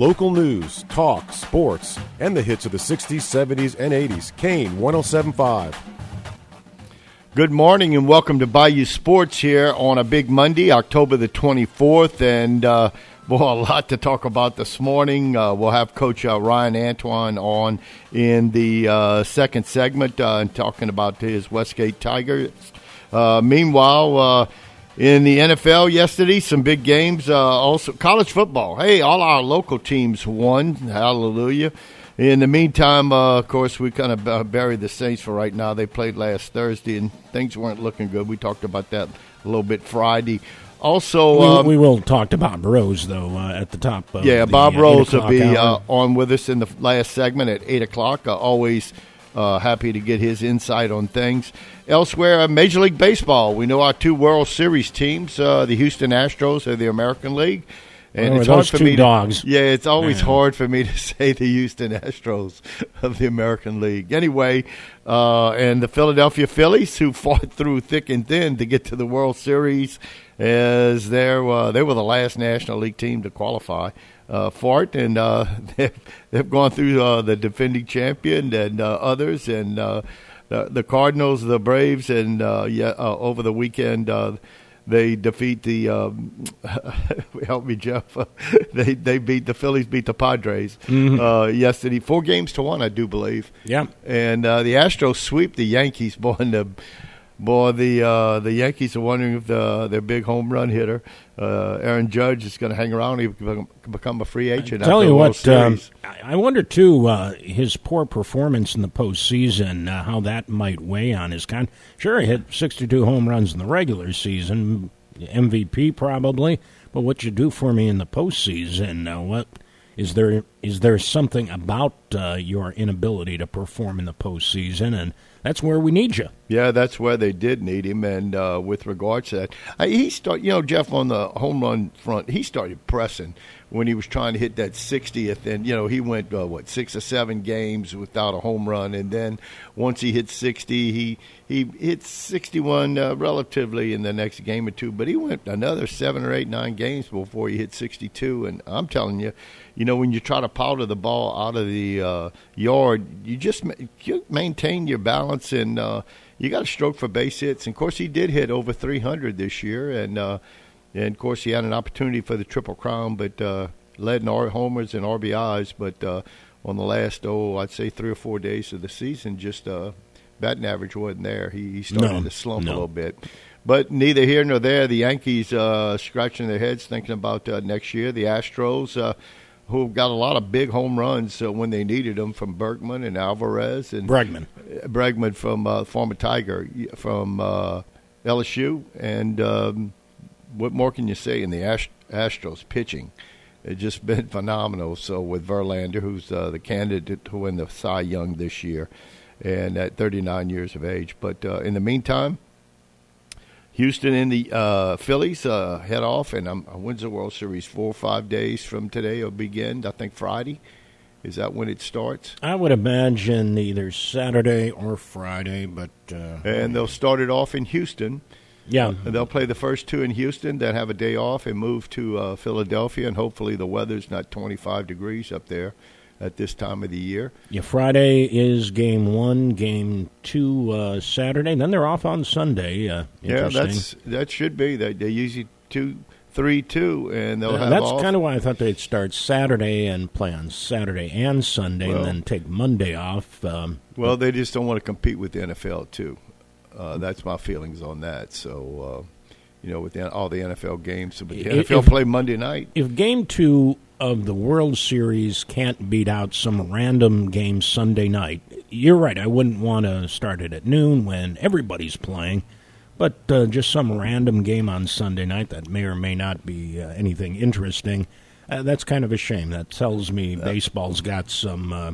Local news, talk, sports, and the hits of the 60s, 70s, and 80s. Kane 1075. Good morning and welcome to Bayou Sports here on a big Monday, October the 24th. And, uh, well, a lot to talk about this morning. Uh, we'll have Coach uh, Ryan Antoine on in the uh, second segment uh, talking about his Westgate Tigers. Uh, meanwhile, in the NFL yesterday, some big games. Uh, also, college football. Hey, all our local teams won. Hallelujah. In the meantime, uh, of course, we kind of buried the Saints for right now. They played last Thursday, and things weren't looking good. We talked about that a little bit Friday. Also, um, we, we, will talk to Bob Rose though uh, at the top. yeah, the, Bob uh, Rose will be uh, on with us in the last segment at eight o'clock. Uh, always uh, happy to get his insight on things. Elsewhere, uh, Major League Baseball. We know our two World Series teams, uh, the Houston Astros of the American League. And it's hard for two me. to- dogs. yeah, it's always Yeah. hard for me to say the Houston Astros of the American League. Anyway, uh, and the Philadelphia Phillies, who fought through thick and thin to get to the World Series, as they're, uh, they were the last National League team to qualify uh, for it, and uh, they've, they've gone through uh, the defending champion and uh, others, and uh, the, the Cardinals, the Braves, and uh, yeah, uh, over the weekend. Uh, they defeat the um, help me Jeff. they they beat the Phillies beat the Padres uh, yesterday, four games to one, I do believe. Yeah. and uh, the Astros sweep the Yankees. Boy, and the boy the uh, the Yankees are wondering if the, their big home run hitter uh, Aaron Judge is going to hang around. He become, become a free agent. Tell you what, um, I I wonder too uh, his poor performance in the postseason, uh, how that might weigh on his con. Sure, he hit 62 home runs in the regular season, MVP probably, but what you do for me in the postseason? Uh, what is there? Is there something about uh, your inability to perform in the postseason, and that's where we need you? Yeah, that's where they did need him. And uh, with regards to that, uh, he start. You know, Jeff on the home run front, he started pressing when he was trying to hit that 60th, and you know he went uh, what six or seven games without a home run, and then once he hit 60, he he hit 61 uh, relatively in the next game or two, but he went another seven or eight, nine games before he hit 62. And I'm telling you, you know, when you try to powder the ball out of the uh, yard, you just you maintain your balance and. Uh, you got a stroke for base hits. And of course, he did hit over 300 this year, and uh, and of course, he had an opportunity for the triple crown, but uh, led in R- homers and RBIs. But uh, on the last, oh, I'd say three or four days of the season, just uh, batting average wasn't there. He, he started No, to slump no. a little bit. But neither here nor there. The Yankees uh, scratching their heads, thinking about uh, next year. The Astros. Uh, who got a lot of big home runs uh, when they needed them from Bergman and Alvarez and Bregman. Bregman from uh, former Tiger from uh, LSU, and um, what more can you say in the Ast- Astros pitching? It's just been phenomenal. So with Verlander, who's uh, the candidate to win the Cy Young this year, and at 39 years of age. But uh, in the meantime, Houston and the uh, Phillies uh, head off, and um, when's the World Series? Four or five days from today It'll begin. I think Friday. Is that when it starts? I would imagine either Saturday or Friday, but uh, And they'll start it off in Houston. Yeah, And they'll play the first two in Houston, then have a day off and move to uh, Philadelphia. And hopefully the weather's not 25 degrees up there at this time of the year. Yeah, Friday is game one, game two uh, Saturday. Then they're off on Sunday. Uh, Yeah, that's that should be. They, they usually two, three, two, and they'll have that's kind of why I thought they'd start Saturday and play on Saturday and Sunday, Well- and then take Monday off. Um, well, they just don't want to compete with the NFL too. Uh, that's my feelings on that. So, uh, you know, with the, all the NFL games, but the NFL if- play Monday night. if game two of the World Series can't beat out some random game Sunday night, you're right. I wouldn't want to start it at noon when everybody's playing, but uh, just some random game on Sunday night that may or may not be uh, anything interesting. Uh, that's kind of a shame. That tells me baseball's got some uh,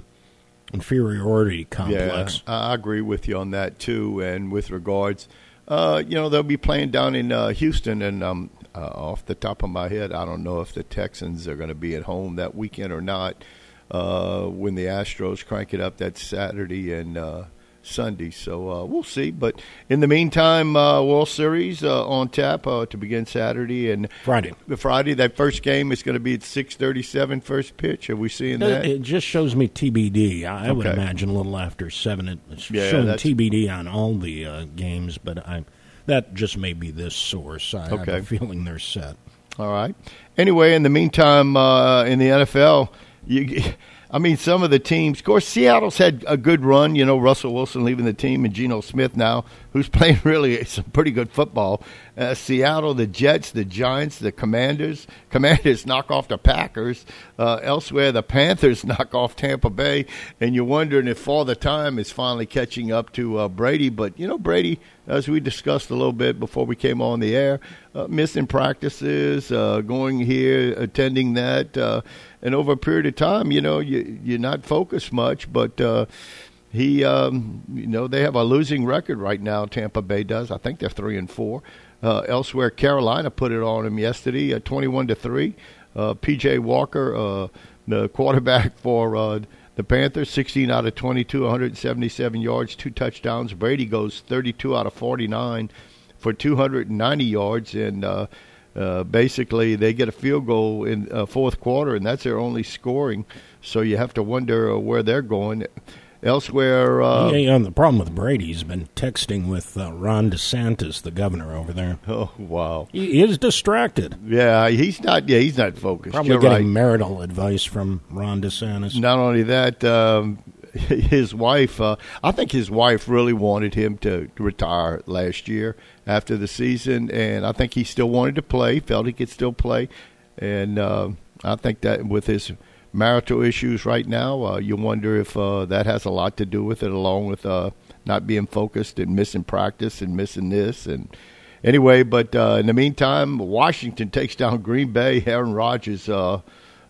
inferiority complex. Yeah, I agree with you on that too. And with regards, uh, you know, they'll be playing down in uh, Houston, and um, uh, off the top of my head, I don't know if the Texans are going to be at home that weekend or not. Uh, when the Astros crank it up that Saturday and uh, Sunday. So uh, we'll see. But in the meantime, uh, World Series uh, on tap uh, to begin Saturday and Friday. The Friday, that first game is going to be at six thirty-seven. First pitch. Are we seeing that? it just shows me TBD. I, I would imagine a little after seven. It's Yeah, showing TBD on all the uh, games, but I that just may be this source. I have a feeling they're set. All right. Anyway, in the meantime, uh, in the NFL, you, I mean, some of the teams. Of course, Seattle's had a good run. You know, Russell Wilson leaving the team, and Geno Smith now, who's playing really some pretty good football. Uh, Seattle, the Jets, the Giants, the Commanders. Commanders knock off the Packers. Uh, elsewhere, the Panthers knock off Tampa Bay, and you're wondering if all the time is finally catching up to uh, Brady. But you know, Brady, as we discussed a little bit before we came on the air, uh, missing practices, uh, going here, attending that, uh, and over a period of time, you know, you, you're not focused much, but. Uh, he, um, you know, they have a losing record right now. Tampa Bay does. I think they're three and four. Uh, elsewhere, Carolina put it on them yesterday, uh, twenty-one to three. Uh, P.J. Walker, uh, the quarterback for uh, the Panthers, sixteen out of twenty-two, one hundred seventy-seven yards, two touchdowns. Brady goes thirty-two out of forty-nine for two hundred and ninety yards, and uh, basically they get a field goal in uh, fourth quarter, and that's their only scoring. So you have to wonder uh, where they're going. Elsewhere, uh, yeah, yeah, the problem with Brady's been texting with uh, Ron DeSantis, the governor over there. oh wow, He is distracted. yeah, he's not. Yeah, he's not focused. Probably You're getting right. marital advice from Ron DeSantis. Not only that, um, his wife. Uh, I think his wife really wanted him to retire last year after the season, and I think he still wanted to play. Felt he could still play, and uh, I think that with his marital issues right now, uh, you wonder if uh, that has a lot to do with it, along with uh, not being focused and missing practice and missing this and. Anyway, but uh, in the meantime, Washington takes down Green Bay. Aaron Rodgers, uh,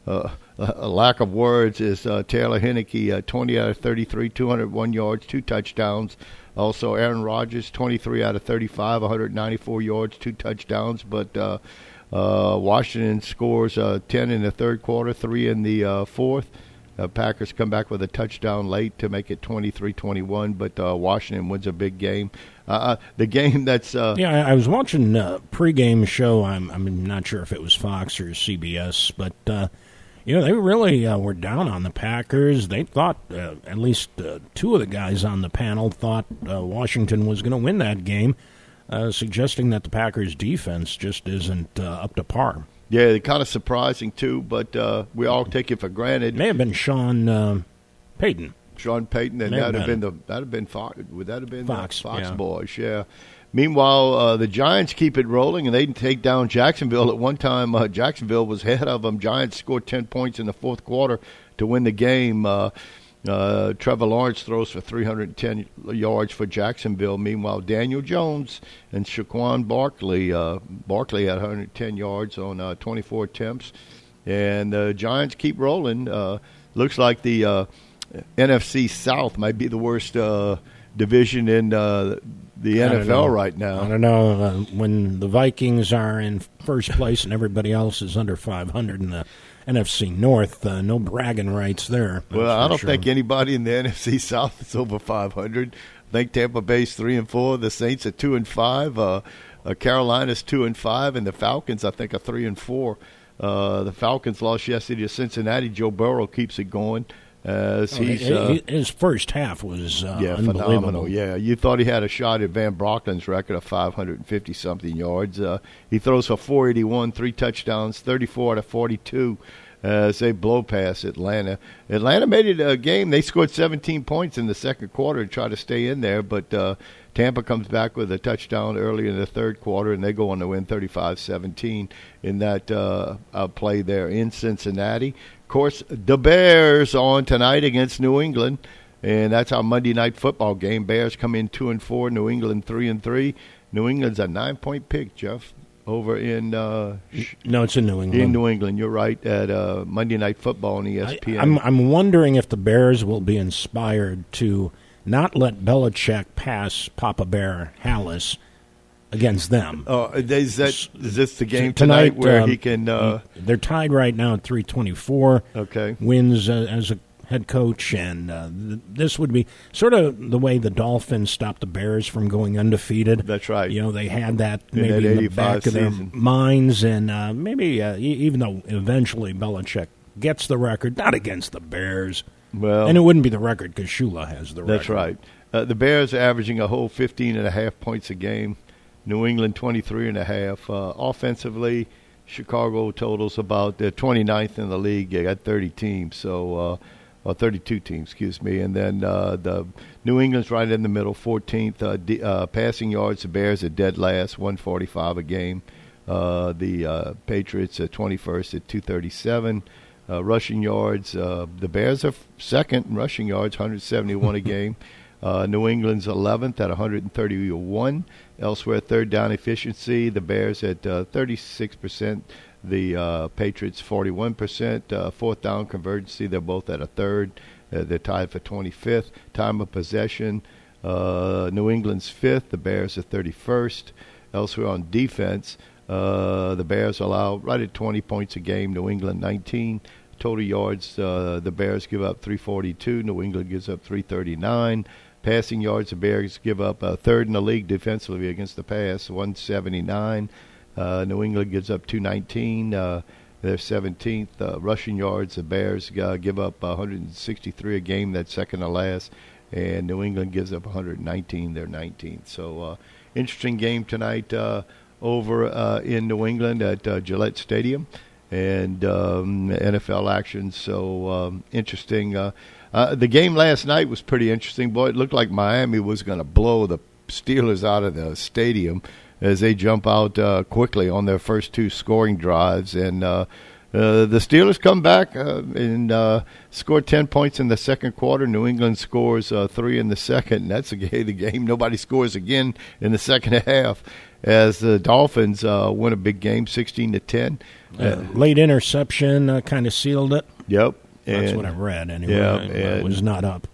uh, a lack of words, is uh, Taylor Heinicke, uh, 20 out of 33, 201 yards, two touchdowns. Also, Aaron Rodgers, 23 out of 35, 194 yards, two touchdowns. But uh, uh, Washington scores uh, 10 in the third quarter, three in the uh, fourth. Uh, Packers come back with a touchdown late to make it 23-21, but uh, Washington wins a big game. Uh, uh, the game that's uh, Yeah, I, I was watching a pregame show. I'm, I'm not sure if it was Fox or CBS, but uh, you know they really uh, were down on the Packers. They thought uh, at least uh, two of the guys on the panel thought uh, Washington was going to win that game, uh, suggesting that the Packers' defense just isn't uh, up to par. yeah, kind of surprising too, but uh, we all take it for granted. It may have been Sean uh, Payton. Sean Payton, and that'd have been the that'd have been Fox. Would that have been Fox, Fox yeah. boys? Yeah. Meanwhile, uh, the Giants keep it rolling, and they take down Jacksonville. At one time, uh, Jacksonville was ahead of them. Giants scored ten points in the fourth quarter to win the game. Uh, uh, Trevor Lawrence throws for 310 yards for Jacksonville. Meanwhile, Daniel Jones and Saquon Barkley. Uh, Barkley had 110 yards on uh, 24 attempts, and the Giants keep rolling. Uh, looks like the uh, NFC South might be the worst uh, division in uh, the NFL right now. I don't know uh, when the Vikings are in first place and everybody else is under 500 in the NFC North. Uh, no bragging rights there. Well, I don't sure. think anybody in the NFC South is over 500. I think Tampa Bay's three and four. The Saints are two and five. Uh, uh, Carolina's two and five, and the Falcons I think are three and four. Uh, the Falcons lost yesterday to Cincinnati. Joe Burrow keeps it going. As Oh, he's uh, his first half was uh, yeah, phenomenal. Yeah, you thought he had a shot at Van Brocklin's record of 550 something yards. Uh, he throws for 481, three touchdowns, 34 out of 42 as they blow past Atlanta. Atlanta made it a game. They scored 17 points in the second quarter to try to stay in there, but uh, Tampa comes back with a touchdown early in the third quarter, and they go on to win 35-17 in that uh, uh, play there in Cincinnati. Of course, the Bears on tonight against New England. And that's our Monday night football game. Bears come in two and four. New England three and three. New England's a nine point pick, Jeff, over in uh, No, it's in New England. in New England. You're right at uh, Monday night football on E I, ESPN. I'm, I'm wondering if the Bears will be inspired to not let Belichick pass Papa Bear Halas against them. Oh, is that is this the game Tonight, tonight, where um, he can? Uh, They're tied right now at 324. okay, Wins uh, as a head coach, and uh, th- this would be sort of the way the Dolphins stopped the Bears from going undefeated. That's right. You know, they had that In maybe that in the back of their minds, and uh, maybe uh, even though eventually Belichick gets the record, not against the Bears, Well, and it wouldn't be the record because Shula has the record. That's right. Uh, the Bears are averaging a whole 15 and a half points a game. New England 23 and a half. Uh, offensively, Chicago totals about uh, 29th in the league. They got 30 teams, so uh, or 32 teams, excuse me. And then uh, the New England's right in the middle, 14th. Uh, d- uh, passing yards, the Bears are dead last, 145 a game. Uh, the uh, Patriots are 21st at 237. Uh, rushing yards, uh, the Bears are second in rushing yards, 171 a game. Uh, New England's 11th at 131. Elsewhere, third down efficiency, the Bears at uh, 36%. The uh, Patriots 41%. Uh, fourth down convergency, they're both at a third. Uh, they're tied for 25th. Time of possession, uh, New England's fifth. The Bears are 31st. Elsewhere on defense, the Bears allow right at 20 points a game. New England 19. Total yards, uh, the Bears give up 342. New England gives up 339. Passing yards, the Bears give up a third in the league defensively against the pass, 179. Uh, New England gives up 219. Uh, they're 17th. Uh, rushing yards, the Bears uh, give up 163 a game. That's second to last. And New England gives up 119. They're 19th. So, uh, interesting game tonight uh, over uh, in New England at uh, Gillette Stadium and um, NFL action. So um, interesting. Uh, the game last night was pretty interesting. Boy, it looked like Miami was going to blow the Steelers out of the stadium as they jump out uh, quickly on their first two scoring drives. And uh, uh, the Steelers come back uh, and uh, score 10 points in the second quarter. New England scores uh, three in the second, and that's the game. Nobody scores again in the second half as the Dolphins uh, win a big game, 16 to 10. Uh, late interception uh, kind of sealed it. Yep. That's And- what I read anyway. Yeah, It was not up.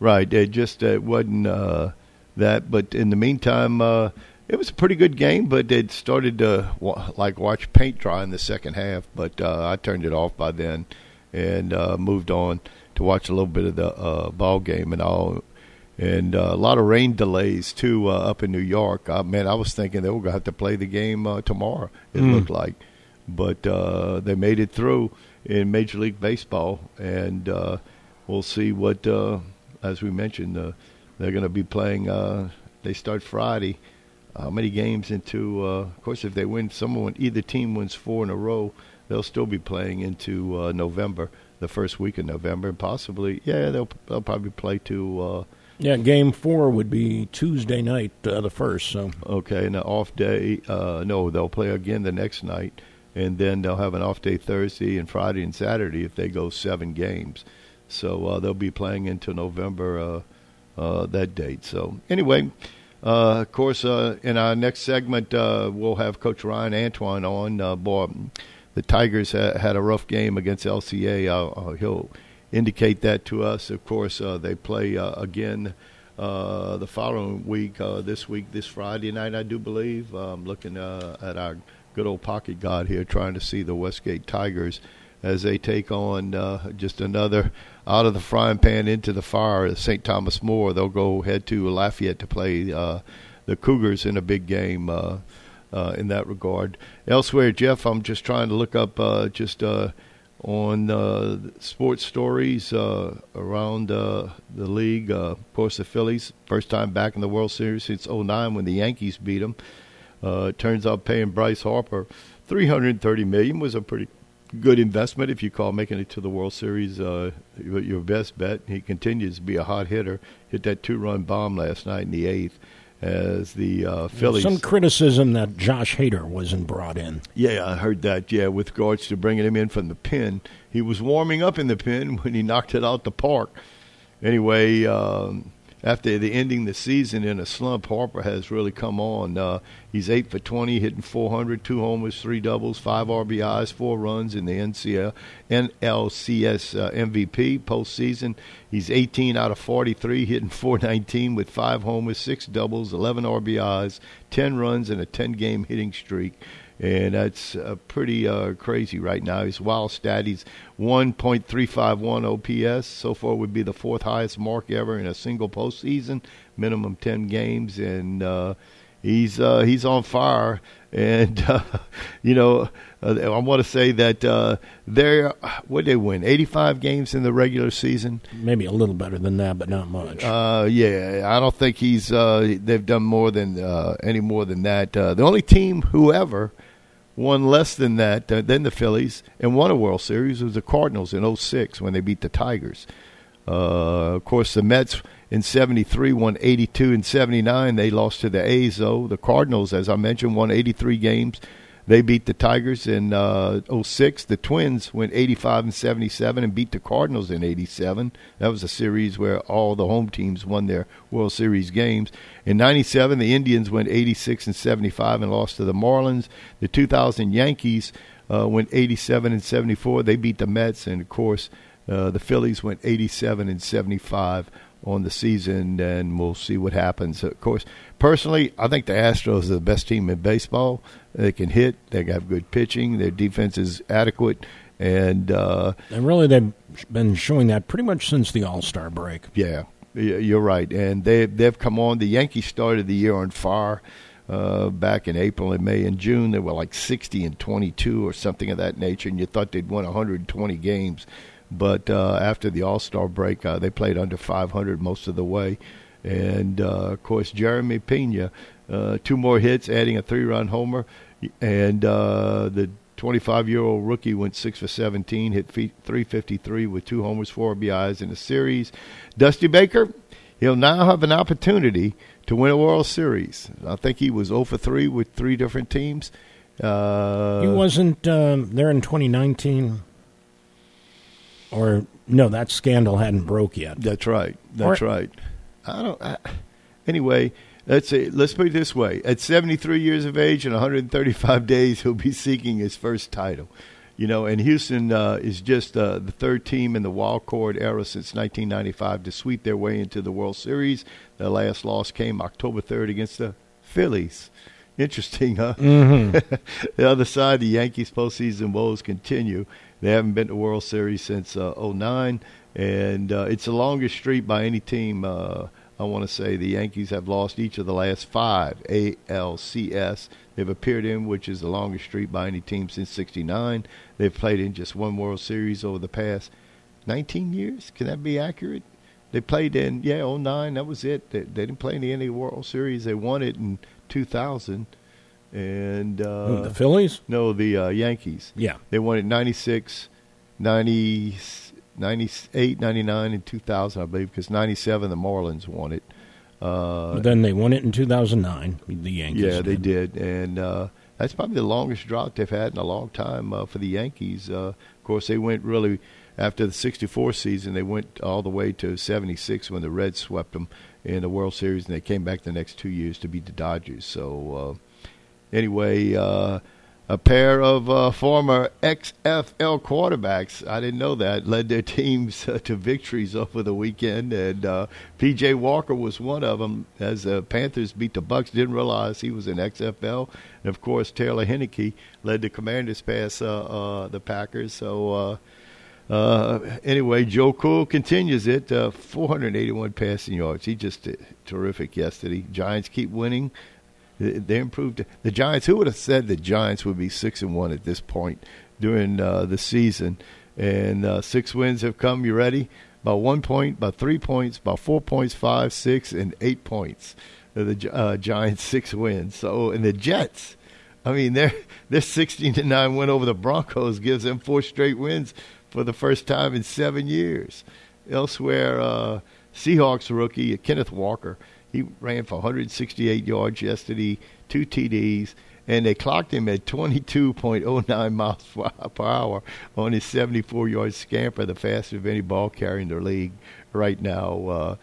Right. It just it wasn't uh, that. But in the meantime, uh, it was a pretty good game. But it started to wa- like watch paint dry in the second half. But uh, I turned it off by then and uh, moved on to watch a little bit of the uh, ball game and all. And uh, a lot of rain delays too uh, up in New York. Uh, man, I was thinking they were gonna have to play the game uh, tomorrow. It Mm. looked like, but uh, they made it through in Major League Baseball, and uh, we'll see what. Uh, as we mentioned, uh, they're going to be playing. Uh, they start Friday. How many games into? Uh, of course, if they win, someone either team wins four in a row, they'll still be playing into uh, November, the first week of November, and possibly, yeah, they'll they'll probably play to. Uh, Yeah, game four would be Tuesday night, uh, the first. So Okay, and an off day. Uh, no, they'll play again the next night, and then they'll have an off day Thursday and Friday and Saturday if they go seven games. So uh, they'll be playing into November uh, uh, that date. So anyway, uh, of course, uh, in our next segment, we'll have Coach Ryan Antoine on. Boy, the Tigers ha- had a rough game against LCA. He'll indicate that to us. Of course, they play again the following week, this week, this Friday night, I do believe. I'm looking uh, at our good old pocket god here, trying to see the Westgate Tigers as they take on uh, just another out of the frying pan into the fire. St. Thomas More, they'll go head to Lafayette to play uh, the Cougars in a big game. Uh, uh, in that regard. Elsewhere, Jeff, I'm just trying to look up uh, just uh, on sports stories around the league. Of course, the Phillies, first time back in the World Series since '09 when the Yankees beat them. Uh, it turns out paying Bryce Harper 330 million was a pretty good investment if you call making it to the World Series uh, your best bet. He continues to be a hot hitter. Hit that two-run bomb last night in the eighth as the uh, Phillies. some criticism that Josh Hader wasn't brought in. Yeah, I heard that. Yeah, with regards to bringing him in from the pen, he was warming up in the pen when he knocked it out the park. Anyway, um, after the ending the season in a slump, Harper has really come on. Uh, he's eight for twenty, hitting 400, two homers, three doubles, five RBIs, four runs in the NCL, NLCS uh, MVP postseason. He's 18 out of 43, hitting 419 with five homers, six doubles, 11 RBIs, 10 runs, and a 10-game hitting streak and that's uh, pretty uh, crazy right now. His wild stat, he's 1.351 OPS. So far, would be the fourth highest mark ever in a single postseason, minimum 10 games, and uh, he's uh, he's on fire. And uh, you know, uh, I want to say that uh, they're what they win 85 games in the regular season. Maybe a little better than that, but not much. Uh, yeah, I don't think he's. Uh, they've done more than uh, any more than that. Uh, the only team who won less than that uh, than the Phillies and won a World Series it was the Cardinals in 06 when they beat the Tigers. Uh, of course, the Mets in 73 won 82 and 79. They lost to the A's, though. The Cardinals, as I mentioned, won 83 games. They beat the Tigers in uh, 06. The Twins went 85 and 77 and beat the Cardinals in 87. That was a series where all the home teams won their World Series games. In 97, the Indians went 86 and 75 and lost to the Marlins. The 2000 Yankees uh, went 87 and 74. They beat the Mets. And, of course, uh, the Phillies went 87 and 75 on the season, and we'll see what happens. Of course, personally, I think the Astros are the best team in baseball. They can hit. They have good pitching. Their defense is adequate, and uh, and really they've been showing that pretty much since the All Star break. Yeah, you're right, and they they've come on. The Yankees started the year on fire. Uh, back in April and May and June, they were like 60 and 22 or something of that nature, and you thought they'd won 120 games. But uh, after the All Star break, uh, they played under 500 most of the way. And uh, of course, Jeremy Pena, uh, two more hits, adding a three run homer. And uh, the 25 year old rookie went 6 for 17, hit 353 with two homers, four RBIs in the series. Dusty Baker, he'll now have an opportunity to win a World Series. I think he was 0 for 3 with three different teams. Uh, he wasn't um, there in 2019 or no, that scandal hadn't broke yet. That's right. That's or, right. I don't. I, anyway, let's say let's put it this way: at 73 years of age and 135 days, he'll be seeking his first title. You know, and Houston uh, is just uh, the third team in the wild card era since 1995 to sweep their way into the World Series. The last loss came October 3rd against the Phillies. Interesting, huh? Mm-hmm. the other side, the Yankees' postseason woes continue. They haven't been to World Series since uh, 09, and uh, it's the longest streak by any team. Uh, I want to say the Yankees have lost each of the last five ALCS they've appeared in, which is the longest streak by any team since '69. They've played in just one World Series over the past 19 years. Can that be accurate? They played in yeah 09. That was it. They, they didn't play in any World Series. They won it in 2000 and uh, Who, the Phillies? No, the uh, Yankees. Yeah, they won it 96, 90, 98, 99, and 2000, I believe, because 97 the Marlins won it. Uh, but then they won it in 2009, the Yankees. Yeah, they did, and uh, that's probably the longest drought they've had in a long time uh, for the Yankees. Uh, of course, they went really after the 64 season, they went all the way to 76 when the Reds swept them in the World Series, and they came back the next two years to beat the Dodgers. So uh, anyway, uh, a pair of uh, former XFL quarterbacks, I didn't know that, led their teams uh, to victories over the weekend. And uh, P.J. Walker was one of them. As the Panthers beat the Bucs, didn't realize he was in XFL. And, of course, Taylor Heinicke led the Commanders past uh, uh, the Packers. So, uh, anyway, Joe Cool continues it. 481 passing yards. He just terrific yesterday. Giants keep winning. They improved. The Giants. Who would have said the Giants would be six and one at this point during uh, the season? And uh, six wins have come. You ready? By one point, by three points, by four points, five, six, and eight points. The uh, Giants six wins. So and the Jets. I mean, their their sixteen to nine win over the Broncos gives them four straight wins for the first time in seven years. Elsewhere, uh, Seahawks rookie Kenneth Walker he ran for 168 yards yesterday, two TDs, and they clocked him at 22.09 miles per hour on his 74-yard scamper, the fastest of any ball carrier in the league right now. Uh,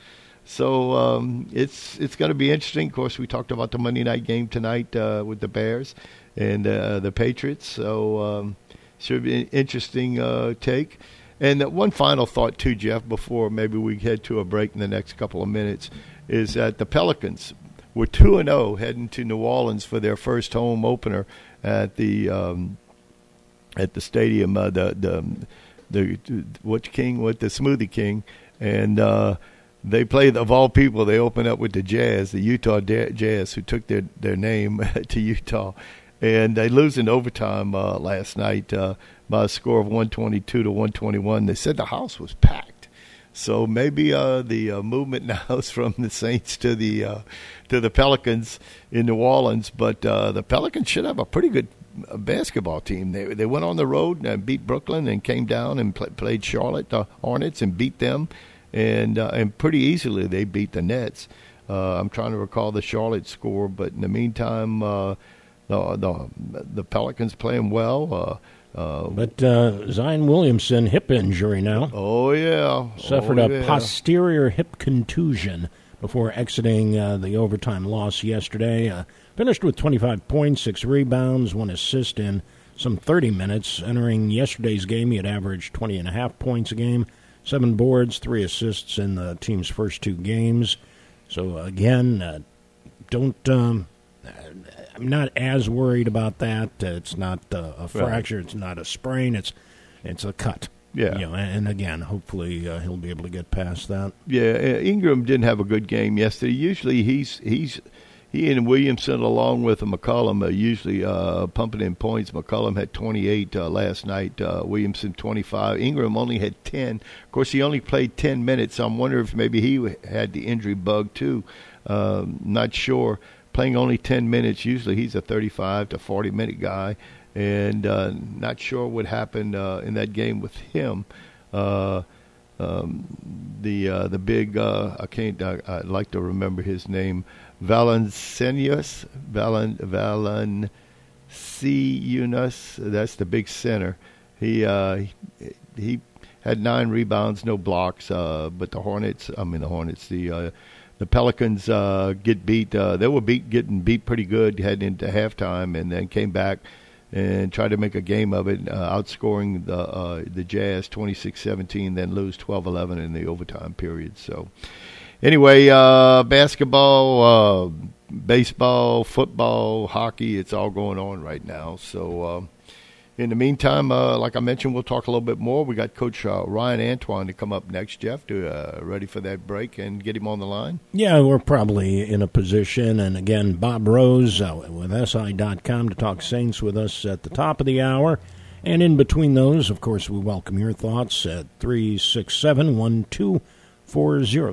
so um, it's it's going to be interesting. Of course, we talked about the Monday night game tonight uh, with the Bears and uh, the Patriots. So um, should be an interesting uh, take. And one final thought too, Jeff, before maybe we head to a break in the next couple of minutes is that the Pelicans were two and zero heading to New Orleans for their first home opener at the um, at the stadium. Uh, the the the what King, what the Smoothie King, and uh, they played of all people. They opened up with the Jazz, the Utah Jazz, who took their their name to Utah, and they lose in overtime uh, last night uh, by a score of 122 to 121. They said the house was packed. So maybe uh, the uh, movement now is from the Saints to the uh, to the Pelicans in New Orleans, but uh, the Pelicans should have a pretty good uh, basketball team. They they went on the road and beat Brooklyn and came down and play, played Charlotte uh, Hornets and beat them, and and pretty easily they beat the Nets. I'm trying to recall the Charlotte score, but in the meantime, the, the the Pelicans playing well. Uh, but uh, Zion Williamson hip injury now. Oh yeah, suffered oh, a yeah. posterior hip contusion before exiting uh, the overtime loss yesterday. Uh, finished with 25 points, six rebounds, one assist in some 30 minutes. Entering yesterday's game, he had averaged 20 and a half points a game, seven boards, three assists in the team's first two games. So again, uh, don't. Um, I'm not as worried about that. Uh, it's not uh, a fracture. Right. It's not a sprain. It's it's a cut. Yeah. You know, and, again, hopefully uh, he'll be able to get past that. Yeah, Ingram didn't have a good game yesterday. Usually he's he's he and Williamson along with McCollum are usually uh, pumping in points. McCollum had 28 uh, last night. Uh, Williamson 25. Ingram only had 10. Of course, he only played 10 minutes. I'm wondering if maybe he had the injury bug too. Um, not sure playing only 10 minutes. Usually he's a 35 to 40 minute guy, and uh, not sure what happened uh, in that game with him. Uh, um, the uh, the big uh, I can't I, I'd like to remember his name Valanciunas Valen Valanciunas that's the big center he uh, he had nine rebounds no blocks but the Hornets I mean the Hornets the the Pelicans uh, get beat. Uh, they were beat, getting beat pretty good heading into halftime, and then came back and tried to make a game of it, uh, outscoring the uh, the Jazz 26-17, then lose 12-11 in the overtime period. So, anyway, uh, basketball, uh, baseball, football, hockey, it's all going on right now. So. In the meantime, uh, like I mentioned, we'll talk a little bit more. We got Coach uh, Ryan Antoine to come up next, Jeff, to uh, ready for that break and get him on the line. Yeah, we're probably in a position. And again, Bob Rose uh, with SI.com to talk Saints with us at the top of the hour. And in between those, of course, we welcome your thoughts at 367 1240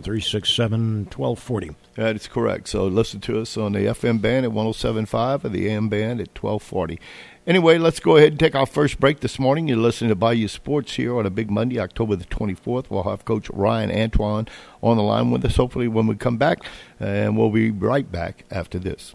367 1240. That is correct. So listen to us on the FM band at 1075 or the AM band at 1240. Anyway, let's go ahead and take our first break this morning. You're listening to Bayou Sports here on a big Monday, October the 24th. We'll have Coach Ryan Antoine on the line with us, hopefully, when we come back. And we'll be right back after this.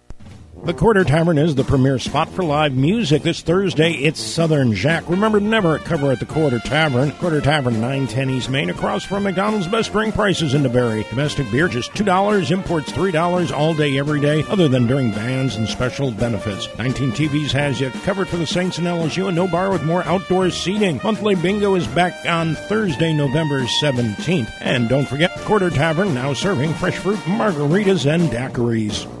The Quarter Tavern is the premier spot for live music. This Thursday, it's Southern Jack. Remember, never cover at the Quarter Tavern. Quarter Tavern, 910 East Main, across from McDonald's. Best spring prices in DeBary. Domestic beer, just $2. Imports, $3 all day, every day, other than during bands and special benefits. 19 TVs has you covered for the Saints and LSU, and no bar with more outdoor seating. Monthly bingo is back on Thursday, November 17th. And don't forget, Quarter Tavern now serving fresh fruit margaritas and daiquiris.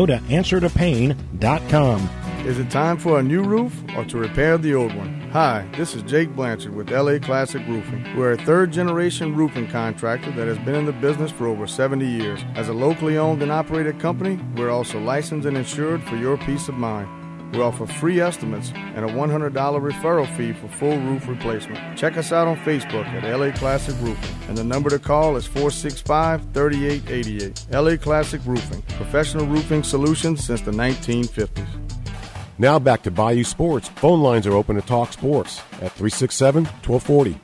to answertopain.com. Is it time for a new roof or to repair the old one? Hi, this is Jake Blanchard with LA Classic Roofing. We're a third generation roofing contractor that has been in the business for over 70 years. As a locally owned and operated company, we're also licensed and insured for your peace of mind. We offer free estimates and a $100 referral fee for full roof replacement. Check us out on Facebook at LA Classic Roofing, and the number to call is 465 3888. LA Classic Roofing, professional roofing solutions since the 1950s. Now back to Bayou Sports. Phone lines are open to talk sports at 367 1240.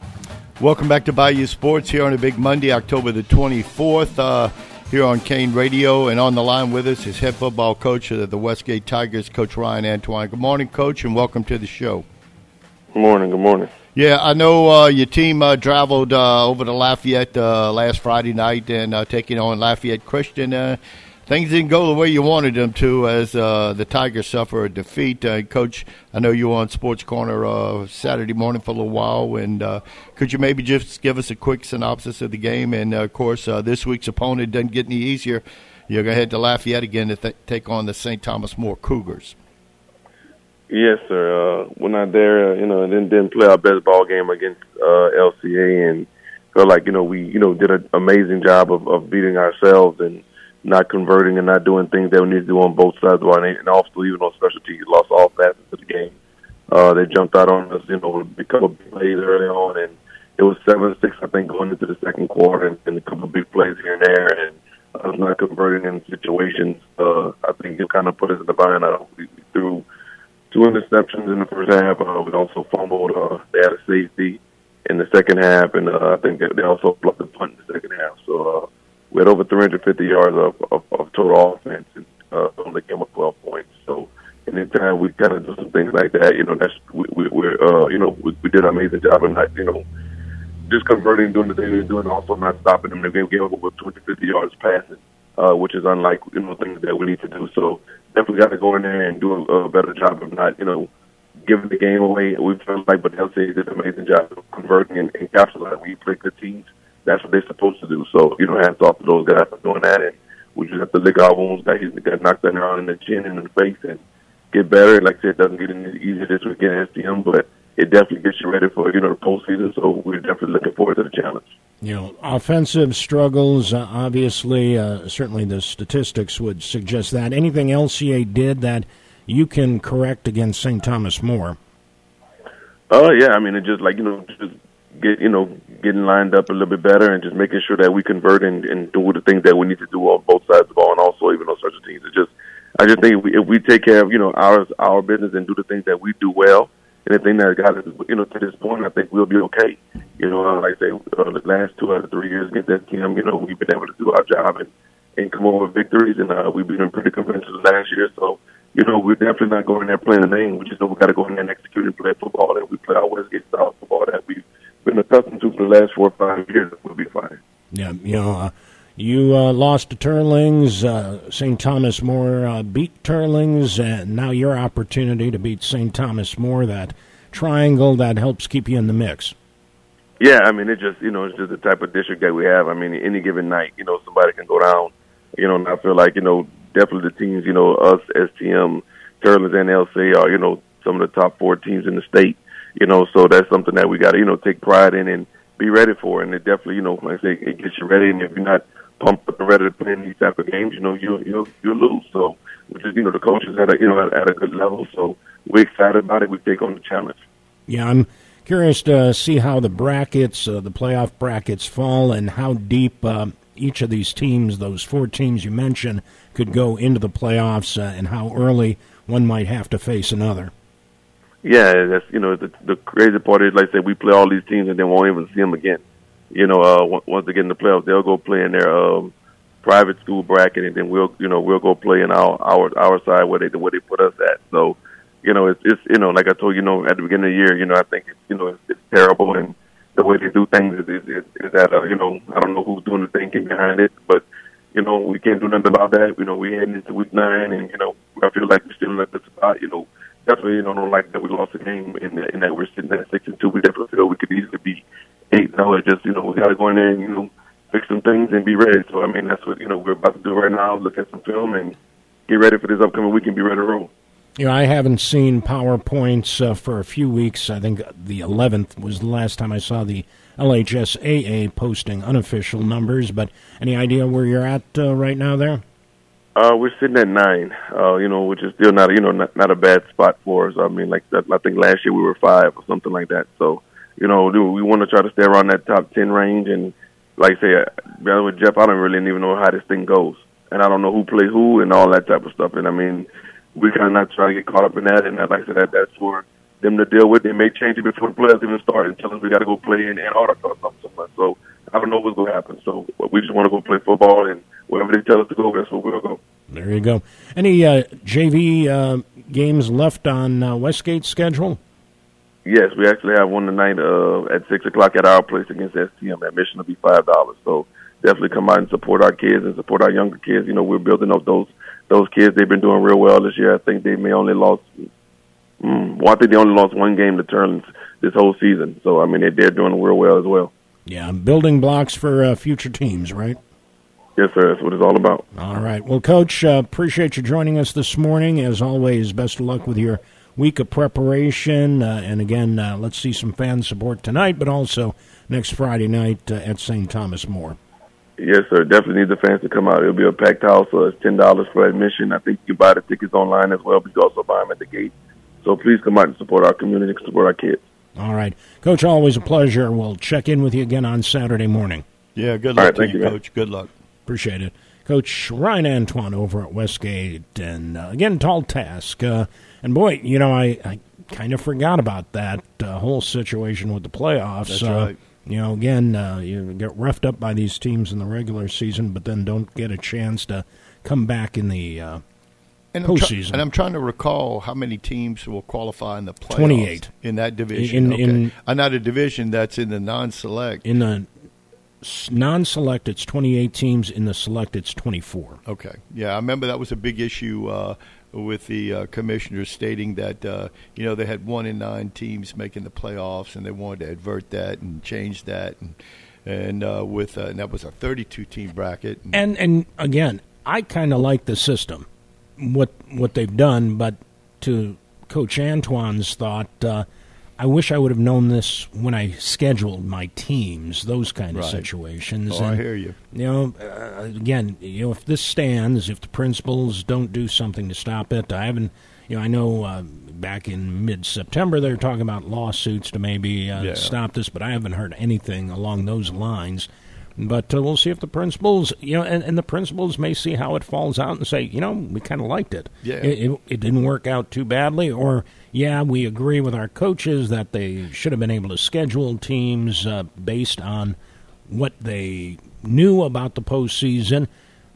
Welcome back to Bayou Sports here on a big Monday, October the 24th. Uh, here on Kane Radio. And on the line with us is head football coach of the Westgate Tigers, Coach Ryan Antoine. Good morning, Coach, and welcome to the show. Good morning. Good morning. Yeah, I know uh, your team uh, traveled uh, over to Lafayette uh, last Friday night and uh, taking on Lafayette Christian. Things didn't go the way you wanted them to as uh, the Tigers suffer a defeat. Uh, Coach, I know you were on Sports Corner uh, Saturday morning for a little while, and uh, could you maybe just give us a quick synopsis of the game? And uh, of course, uh, this week's opponent doesn't get any easier. You're going to head to Lafayette again to th- take on the St. Thomas More Cougars. Yes, sir. Uh, we're not there, uh, you know, and then didn't play our best ball game against uh, LCA, and felt like you know we you know did an amazing job of, of beating ourselves and not converting and not doing things that we need to do on both sides of our and also even on special teams, lost all facets of the game. Uh, they jumped out on us, you know, with a couple of plays early on, and it was seven six, I think, going into the second quarter, and, and a couple of big plays here and there, and us not converting in situations. Uh, I think it kind of put us in the bind. We, we threw two interceptions in the first half. Uh, we also fumbled. Uh, they had a safety in the second half, and uh, I think they also blocked the punt in the second half. So uh, we had over 350 yards of, of, of total offense, and uh, only came up 12 points. So anytime we kind of do some things like that, you know, that's we, we, we're uh, you know we, we did an amazing job of not you know just converting, doing the thing they're doing, also not stopping them. They gave up over 250 yards passing, uh, which is unlike you know things that we need to do. So definitely got to go in there and do a, a better job of not you know giving the game away. We felt like, but LCA did an amazing job of converting and, and capitalizing. We play good teams. That's what they're supposed to do. So you know, hands off to those guys for doing that, and we just have to lick our wounds. That he's got knocked around in the chin and in the face, and get better. Like I said, it doesn't get any easier this weekend at STM, but it definitely gets you ready for you know the postseason. So we're definitely looking forward to the challenge. You know, offensive struggles. Uh, obviously, uh, certainly the statistics would suggest that. Anything LCA did that you can correct against St. Thomas More? Oh uh, yeah, I mean it just like you know just get you know getting lined up a little bit better and just making sure that we convert and, and do the things that we need to do on both sides of the ball and also even on special teams. It just I just think if we, if we take care of you know our our business and do the things that we do well, anything that got us, you know, to this point, I think we'll be okay. You know, like I say, uh, the last two out of three years against that team, you know, we've been able to do our job and, and come over victories, and uh, we've been pretty convincing last year. So, you know, we're definitely not going there playing the name. We just know we got to go in there and execute and play football, and we play our Westgate style football that we've been accustomed to for the last four or five years. We'll be fine. Yeah, you know. Uh, you uh, lost to Teurlings. Uh, St. Thomas More uh, beat Teurlings, and now your opportunity to beat St. Thomas More. That triangle that helps keep you in the mix. Yeah, I mean, it just you know it's just the type of district that we have. I mean, any given night, you know, somebody can go down. You know, and I feel like you know definitely the teams, you know, us, STM, Teurlings, and LC are you know some of the top four teams in the state. You know, so that's something that we got to you know take pride in and be ready for. And it definitely, you know, like I say, it gets you ready. And if you're not pumped up and ready to play in these type of games, you know, you'll you'll you'll lose. So, which is you know the coaches at a you know at, at a good level. So we're excited about it. We take on the challenge. Yeah, I'm curious to see how the brackets, uh, the playoff brackets, fall and how deep uh, each of these teams, those four teams you mentioned, could go into the playoffs, uh, and how early one might have to face another. Yeah, that's you know the the crazy part is like I said, we play all these teams and then won't even see them again. You know, uh, once they get in the playoffs, they'll go play in their um, private school bracket, and then we'll you know we'll go play in our our our side where they where they put us at. So, you know, it's it's you know like I told you, you know at the beginning of the year, you know I think it's you know it's, it's terrible and the way they do things is is, is, that uh, you know I don't know who's doing the thinking behind it, but you know we can't do nothing about that. You know we heading into week nine, and you know I feel like we're still at the spot. You know definitely you know don't like that we lost the game in, the, in that we're sitting at six and two. We definitely feel we could easily be eight. Now it's just you know we got to go in there and you know fix some things and be ready. So I mean that's what you know we're about to do right now. Look at some film and get ready for this upcoming week and be ready to roll. You know, I haven't seen PowerPoints uh, for a few weeks. I think the 11th was the last time I saw the LHSAA posting unofficial numbers. But any idea where you're at uh, right now there? Uh, we're sitting at nine. Uh, you know, which is still not you know not, not a bad spot for us. I mean, like I think last year we were five or something like that. So you know, we want to try to stay around that top ten range. And like I say, uh, with Jeff, I don't really even know how this thing goes, and I don't know who plays who and all that type of stuff. And I mean we kind of not try to get caught up in that. And like I said, that, that's for them to deal with. They may change it before the players even start and tell us we got to go play in Antarctica or something. So I don't know what's going to happen. So we just want to go play football, and wherever they tell us to go, that's where we'll go. There you go. Any uh, JV uh, games left on uh, Westgate's schedule? Yes, we actually have one tonight uh, at six o'clock at our place against STM. Admission will be five dollars. So definitely come out and support our kids and support our younger kids. You know, we're building up those those kids, they've been doing real well this year. I think they may only lost. Mm, well, I think they only lost one game to Teurlings this whole season. So I mean, they, they're doing real well as well. Yeah, building blocks for uh, future teams, right? Yes, sir. That's what it's all about. All right. Well, Coach, uh, appreciate you joining us this morning. As always, best of luck with your week of preparation. Uh, and again, uh, let's see some fan support tonight, but also next Friday night uh, at St. Thomas More. Yes, sir. Definitely need the fans to come out. It'll be a packed house. So it's ten dollars for admission. I think you can buy the tickets online as well, but you also buy them at the gate. So please come out and support our community, support our kids. All right, Coach. Always a pleasure. We'll check in with you again on Saturday morning. Yeah, good luck right, to you, you Coach. Good luck. Appreciate it, Coach Ryan Antoine over at Westgate, and uh, again, tall task. Uh, and boy, you know, I, I kind of forgot about that uh, whole situation with the playoffs. That's right you know, again, uh, you get roughed up by these teams in the regular season, but then don't get a chance to come back in the uh, and postseason. I'm and I'm trying to recall how many teams will qualify in the playoffs. Twenty-eight in that division. In, okay. in uh, not a division that's in the non-select. In the non-select, it's twenty-eight teams. In the select, it's twenty-four. Okay, yeah, I remember that was a big issue uh, with the uh, commissioners stating that uh, you know they had one in nine teams making the playoffs, and they wanted to avert that and change that, and and uh, with uh, and that was a 32 team bracket. And and, and again, I kind of like the system, what what they've done, but to Coach Antoine's thought. I wish I would have known this when I scheduled my teams, those kind of right. situations. Oh, and, I hear you. You know, uh, again, you know, if this stands, if the principals don't do something to stop it, I haven't. You know, I know uh, back in mid-September they were talking about lawsuits to maybe uh, yeah. stop this, but I haven't heard anything along those lines. But uh, we'll see if the principals, you know, and, and, the principals may see how it falls out and say, you know, we kind of liked it. Yeah. It, it. it, didn't work out too badly. Or, yeah, we agree with our coaches that they should have been able to schedule teams uh, based on what they knew about the postseason.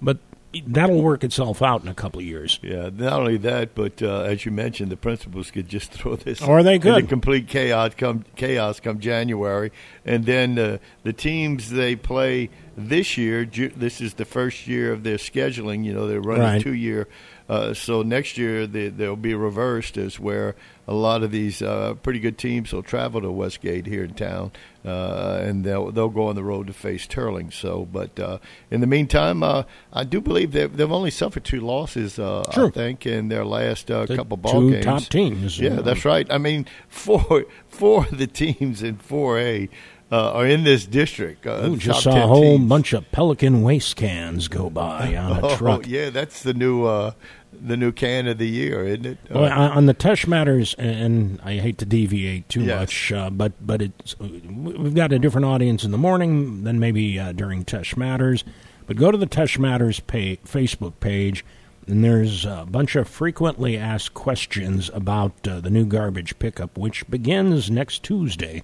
But that'll work itself out in a couple of years. Yeah, not only that, but uh, as you mentioned, the principals could just throw this or they could complete chaos come chaos come January, and then uh, the teams they play this year. Ju- this is the first year of their scheduling. You know, they're running right. two year uh, so next year they, they'll be reversed, as where a lot of these uh, pretty good teams will travel to Westgate here in town, uh, and they'll they'll go on the road to face Turling. So, but uh, in the meantime, uh, I do believe they've, they've only suffered two losses, uh, I think, in their last couple ball two games. top teams. Yeah, that's right. I mean, four four of the teams in four A uh, are in this district. Uh, Ooh, just saw a whole teams. bunch of Pelican waste cans go by on a oh, truck. Yeah, that's the new uh, the new can of the year, isn't it? Well, uh, on the Teche Matters, and I hate to deviate too yes. much, uh, but but it's we've got a different audience in the morning than maybe uh, during Teche Matters. But go to the Teche Matters pay, Facebook page. And there's a bunch of frequently asked questions about uh, the new garbage pickup, which begins next Tuesday.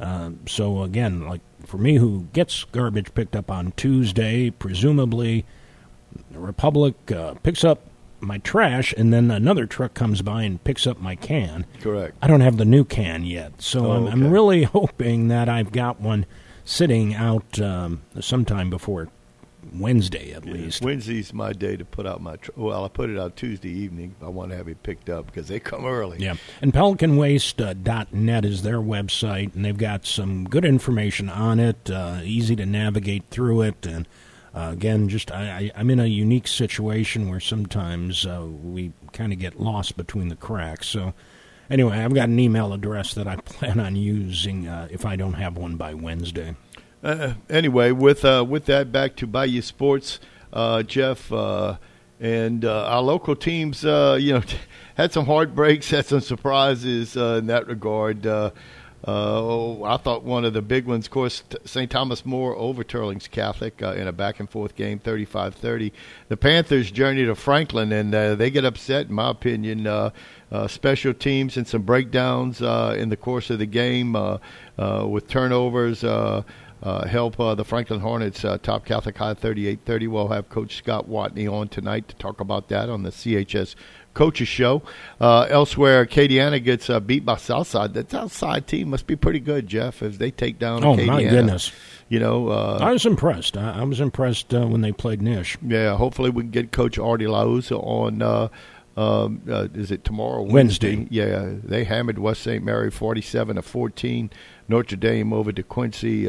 Uh, so again, like for me, who gets garbage picked up on Tuesday, presumably the Republic uh, picks up my trash, and then another truck comes by and picks up my can. Correct. I don't have the new can yet, so Oh, I'm, I'm really hoping that I've got one sitting out um, sometime before Wednesday at least. Wednesday's my day to put out my. Tr- well, I put it out Tuesday evening. I want to have it picked up because they come early. Yeah, and PelicanWaste.net is their website, and they've got some good information on it. Uh, easy to navigate through it, and uh, again, just I, I'm in a unique situation where sometimes uh, we kind of get lost between the cracks. So, anyway, I've got an email address that I plan on using uh, if I don't have one by Wednesday. Uh, anyway, with uh, with that, back to Bayou Sports, uh, Jeff, and our local teams, you know, had some heartbreaks, had some surprises in that regard. Uh, oh, I thought one of the big ones, of course, St. Thomas More over Teurlings Catholic uh, in a back and forth game, 35-30. The Panthers journey to Franklin, and uh, they get upset, in my opinion. Uh, special teams and some breakdowns uh, in the course of the game uh, with turnovers. Help the Franklin Hornets top Catholic High 38-30. We'll have Coach Scott Watney on tonight to talk about that on the CHS Coaches Show. Uh, elsewhere, Acadiana gets uh, beat by Southside. That Southside team must be pretty good, Jeff, as they take down Oh Acadiana. my goodness! You know, uh, I was impressed. I, I was impressed uh, when they played Nish. yeah, hopefully we can get Coach Artie Laus on. Uh, um, uh, is it tomorrow? Wednesday. Yeah, they hammered West St. Mary forty-seven to fourteen. Notre Dame over to Quincy.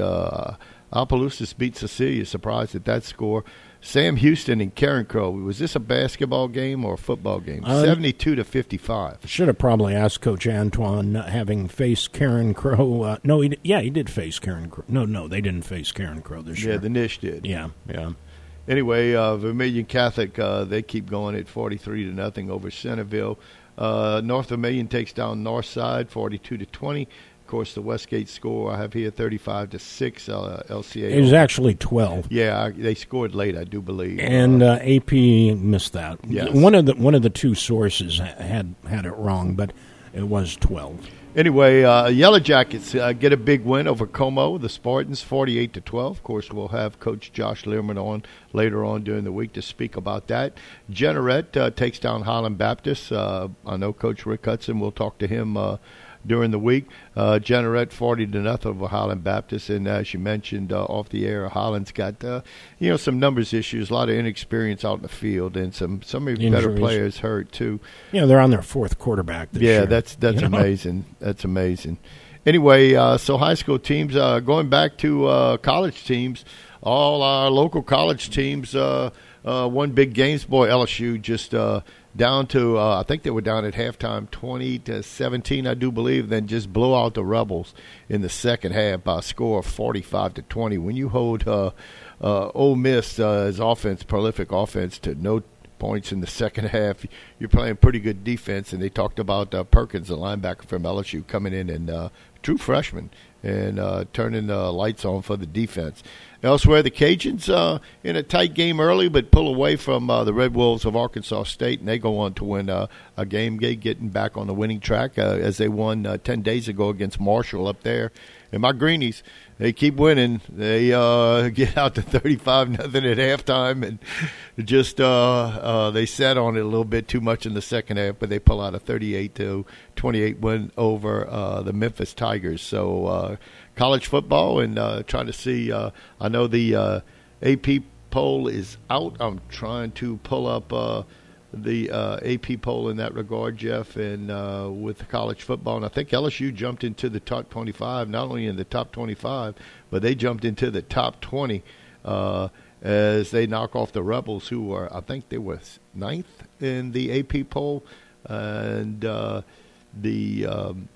Opelousas beat Cecilia. Surprised at that score. Sam Houston and Carencro. Was this a basketball game or a football game? Uh, Seventy-two to fifty-five. Should have probably asked Coach Antoine, uh, having faced Carencro. Uh, no, he, yeah, he did face Carencro. No, no, they didn't face Carencro this Yeah, year. the Nish did. yeah, yeah. Anyway, uh, Vermilion Catholic uh, they keep going at forty-three to nothing over Centerville. Uh, North Vermilion takes down Northside forty-two to twenty. Of course, the Westgate score I have here thirty-five to six. Uh, LCA. It was actually twelve, yeah, I, they scored late, I do believe. and uh, AP missed that. Yes. One of the one of the two sources had had it wrong, but it was twelve. Anyway, uh, Yellow Jackets uh, get a big win over Comeaux, the Spartans, forty-eight to twelve. Of course, we'll have Coach Josh Learman on later on during the week to speak about that. Jeanerette uh, takes down Highland Baptist. Uh, I know Coach Rick Hudson. We'll talk to him uh, during the week. Uh, Jeanerette forty to nothing over Highland Baptist, and as you mentioned uh, off the air, Holland's got uh, you know some numbers issues, a lot of inexperience out in the field, and some some of your better players hurt too. Yeah, they're on their fourth quarterback. Yeah, year, that's that's you know? amazing. That's amazing. Anyway, uh, so high school teams uh, going back to uh, college teams. All our local college teams uh, uh, won big games. Boy, LSU just uh, down to uh, I think they were down at halftime, twenty to seventeen, I do believe. Then just blow out the Rebels in the second half by a score of forty-five to twenty. When you hold uh, uh, Ole Miss uh, as offense, prolific offense, to no points in the second half. You're playing pretty good defense, and they talked about uh, Perkins, the linebacker from LSU, coming in and uh, true freshman and uh, turning the lights on for the defense. Elsewhere, the Cajuns uh, in a tight game early, but pull away from uh, the Red Wolves of Arkansas State, and they go on to win uh, a game, get- getting back on the winning track uh, as they won uh, ten days ago against Marshall up there. And my Greenies, they keep winning. They uh, get out to thirty-five nothing at halftime, and just uh, uh, they sat on it a little bit too much in the second half, but they pull out a thirty-eight to twenty-eight win over uh, the Memphis Tigers. So uh, college football, and uh, trying to see. I know the AP poll is out. I'm trying to pull up. The uh, AP poll in that regard, Jeff, and uh, with college football. And I think LSU jumped into the top 25, not only in the top 25, but they jumped into the top 20 uh, as they knock off the Rebels, who are, I think they were ninth in the AP poll. And uh, the um,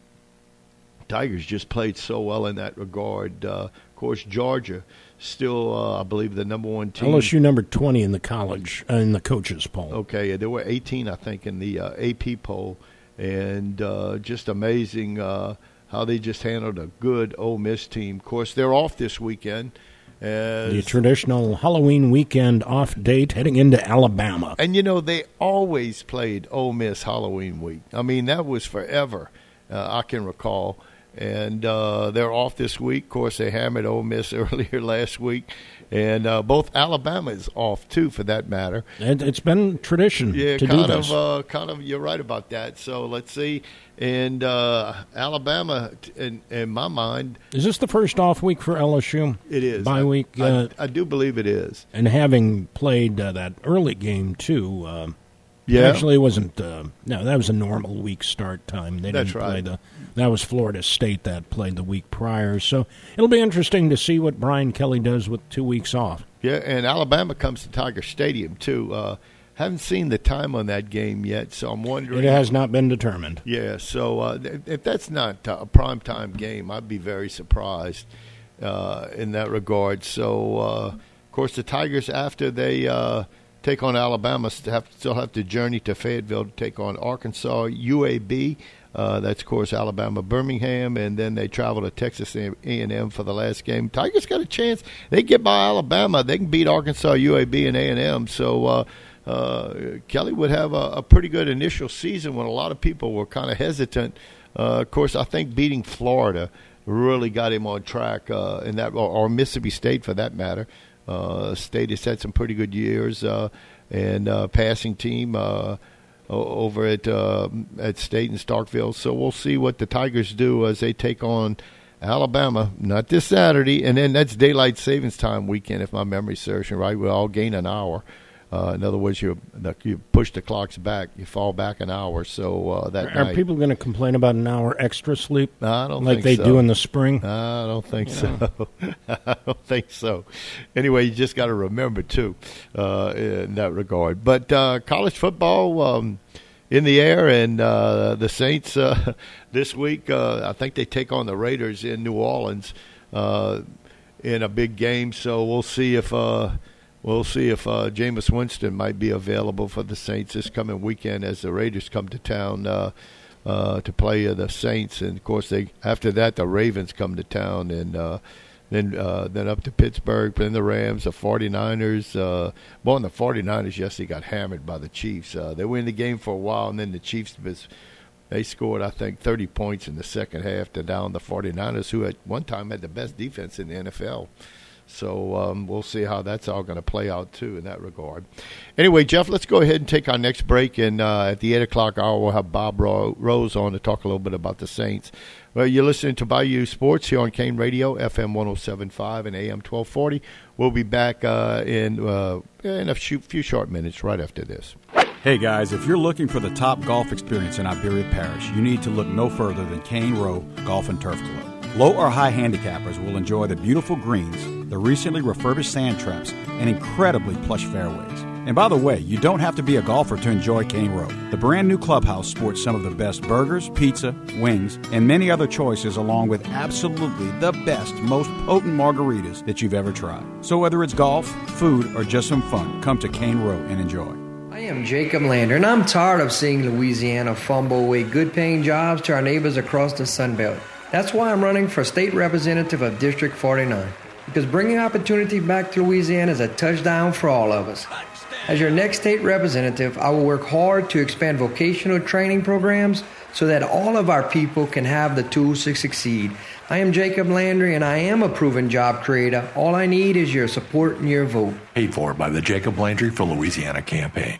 Tigers just played so well in that regard. Uh, of course, Georgia still, uh, I believe, the number one team. LSU number twenty in the college uh, in the coaches poll. Okay, there were 18, I think, in the uh, AP poll, and uh, just amazing uh, how they just handled a good Ole Miss team. Of course, they're off this weekend. The traditional Halloween weekend off date heading into Alabama. and you know they always played Ole Miss Halloween week. I mean that was forever. Uh, I can recall, and uh, they're off this week. Of course, they hammered Ole Miss earlier last week, and uh, both Alabama is off too, for that matter. And It, has been tradition. Yeah, to kind do of, this. uh, kind of. You're right about that. So let's see. And uh, Alabama, in, in my mind, is this the first off week for LSU? It is bye I, week. I, uh, I, do believe it is. And having played uh, that early game too. Yeah, actually, it wasn't. Uh, no, that was a normal week start time. They That's didn't right. play the. That was Florida State that played the week prior. So it'll be interesting to see what Brian Kelly does with two weeks off. Yeah, and Alabama comes to Tiger Stadium too. Uh, haven't seen the time on that game yet, so I'm wondering. It has not been determined. Yeah, so uh, if that's not a prime time game, I'd be very surprised uh, in that regard. So, uh, of course, the Tigers after they uh, take on Alabama still have to journey to Fayetteville to take on Arkansas UAB. Uh, that's of course Alabama Birmingham, and then they travel to Texas A and M for the last game. Tigers got a chance; they get by Alabama, they can beat Arkansas, UAB, and A and M. So uh, uh, Kelly would have a, a, pretty good initial season when a lot of people were kind of hesitant. Uh, of course, I think beating Florida really got him on track uh, in that, or, or, Mississippi State for that matter. Uh, State has had some pretty good years uh, and uh passing team over at uh, at State and Starkville. So we'll see what the Tigers do as they take on Alabama. Not this Saturday, and then that's daylight savings time weekend, if my memory serves me right. We'll all gain an hour. Uh, in other words, you you push the clocks back, you fall back an hour. So uh, that are night, people going to complain about an hour extra sleep? I don't like think they so. do in the spring. I don't think so. I don't think so. Anyway, you just got to remember too uh, in that regard. But uh, college football um, in the air, and uh, the Saints uh, this week. uh, I think they take on the Raiders in New Orleans uh, in a big game. So we'll see if. We'll see if uh, Jameis Winston might be available for the Saints this coming weekend as the Raiders come to town uh, uh, to play the Saints, and of course they after that the Ravens come to town, and uh, then uh, then up to Pittsburgh, then the Rams, the 49ers. Uh, well, the 49ers yesterday got hammered by the Chiefs. Uh, they were in the game for a while, and then the Chiefs. They scored, I think, 30 points in the second half to down the 49ers, who at one time had the best defense in the NFL. So um, we'll see how that's all going to play out too in that regard. Anyway, Jeff, let's go ahead and take our next break, and uh, at the eight o'clock hour we'll have Bob Ro- Rose on to talk a little bit about the Saints. Well, you're listening to Bayou Sports here on Kane Radio, FM 107.5 and AM 1240. We'll be back uh, in uh, in a few short minutes right after this. Hey guys, if you're looking for the top golf experience in Iberia Parish, you need to look no further than Cane Row Golf and Turf Club. Low or high handicappers will enjoy the beautiful greens, the recently refurbished sand traps, and incredibly plush fairways. And by the way, you don't have to be a golfer to enjoy Cane Row. The brand new clubhouse sports some of the best burgers, pizza, wings, and many other choices, along with absolutely the best, most potent margaritas that you've ever tried. So whether it's golf, food, or just some fun, come to Cane Row and enjoy. I am Jacob Landry, and I'm tired of seeing Louisiana fumble away good paying jobs to our neighbors across the Sun Belt. That's why I'm running for state representative of District 49, because bringing opportunity back to Louisiana is a touchdown for all of us. As your next state representative, I will work hard to expand vocational training programs so that all of our people can have the tools to succeed. I am Jacob Landry, and I am a proven job creator. All I need is your support and your vote. Paid for by the Jacob Landry for Louisiana campaign.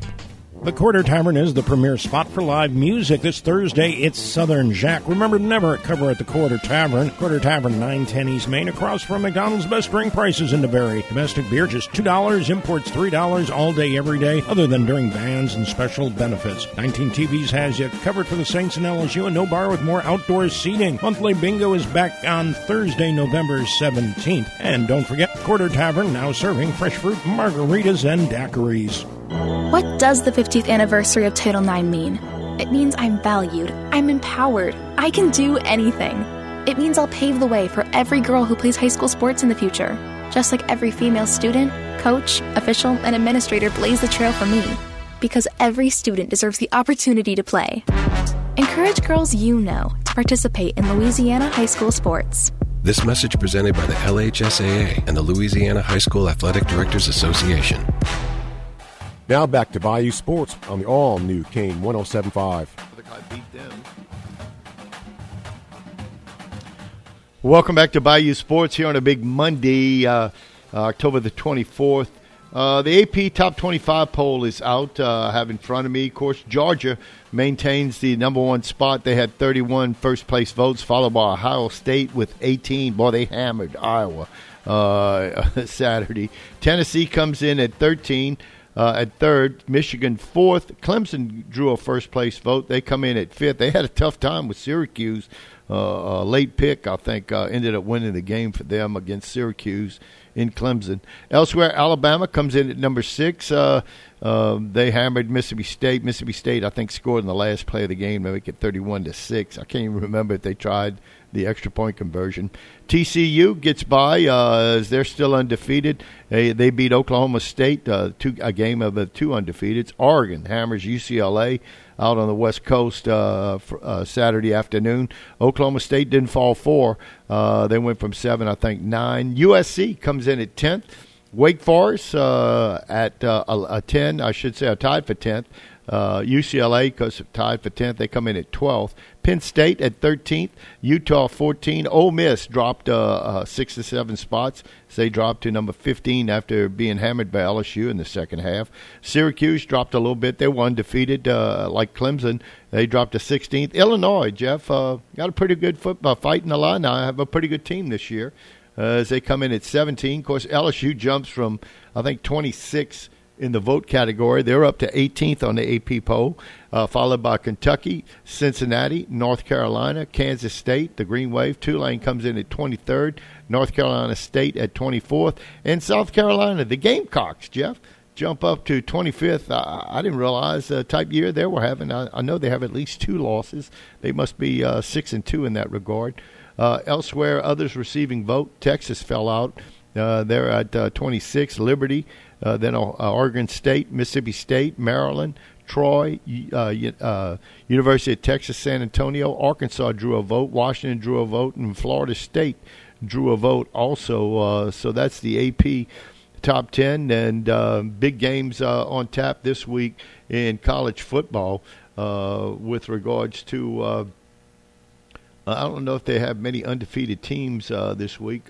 The Quarter Tavern is the premier spot for live music. This Thursday, it's Southern Jack. Remember, never cover at the Quarter Tavern. Quarter Tavern, 910 East Main, across from McDonald's. Best drink prices in DeBerry. Domestic beer, just $2. Imports, $3 all day, every day, other than during bands and special benefits. 19 TVs has you covered for the Saints and LSU, and no bar with more outdoor seating. Monthly bingo is back on Thursday, November 17th. And don't forget, Quarter Tavern now serving fresh fruit margaritas and daiquiris. What does the 50th anniversary of Title IX mean? It means I'm valued, I'm empowered, I can do anything. It means I'll pave the way for every girl who plays high school sports in the future, just like every female student, coach, official, and administrator blaze the trail for me. Because every student deserves the opportunity to play. Encourage girls you know to participate in Louisiana high school sports. This message presented by the LHSAA and the Louisiana High School Athletic Directors Association. Now back to Bayou Sports on the all new Kane 1075. Welcome back to Bayou Sports here on a big Monday, uh, October the 24th. Uh, the AP Top 25 poll is out. Uh, I have in front of me. Of course, Georgia maintains the number one spot. They had 31 first place votes, followed by Ohio State with 18. Boy, they hammered Iowa uh, Saturday. Tennessee comes in at 13. Uh, at third, Michigan fourth. Clemson drew a first place vote. They come in at fifth. They had a tough time with Syracuse. Uh, a late pick, I think, uh, ended up winning the game for them against Syracuse in Clemson. Elsewhere, Alabama comes in at number six. Uh, uh, they hammered Mississippi State. Mississippi State, I think, scored in the last play of the game to make it 31 to six. I can't even remember if they tried the extra point conversion. TCU gets by uh, as they're still undefeated. They, they beat Oklahoma State, uh, two, a game of the two undefeateds. Oregon hammers UCLA out on the West Coast uh, for, uh, Saturday afternoon. Oklahoma State didn't fall four. Uh, they went from seven, I think, nine. USC comes in at 10th. Wake Forest uh, at uh, a, a 10, I should say, a tied for 10th. Uh, UCLA, because tied for 10th, they come in at 12th. Penn State at 13th. Utah 14. Ole Miss dropped uh, uh, six to seven spots. They dropped to number 15 after being hammered by LSU in the second half. Syracuse dropped a little bit. They were undefeated, uh, like Clemson. They dropped to 16th. Illinois, Jeff, uh, got a pretty good football fight in the line now. Have a pretty good team this year uh, as they come in at 17. Of course, LSU jumps from, I think, 26 in the vote category. They're up to 18th on the AP poll, uh, followed by Kentucky, Cincinnati, North Carolina, Kansas State, the Green Wave. Tulane comes in at 23rd, North Carolina State at 24th, and South Carolina, the Gamecocks, Jeff. Jump up to 25th. I, I didn't realize the type year they were having. I, I, know they have at least two losses. They must be uh, six and two in that regard. Uh, elsewhere, others receiving vote. Texas fell out. Uh, they're at uh, 26. Liberty, uh, then uh, Oregon State, Mississippi State, Maryland, Troy, uh, uh, University of Texas, San Antonio, Arkansas drew a vote, Washington drew a vote, and Florida State drew a vote also. so that's the AP top 10 and big games on tap this week in college football with regards to. I don't know if they have many undefeated teams this week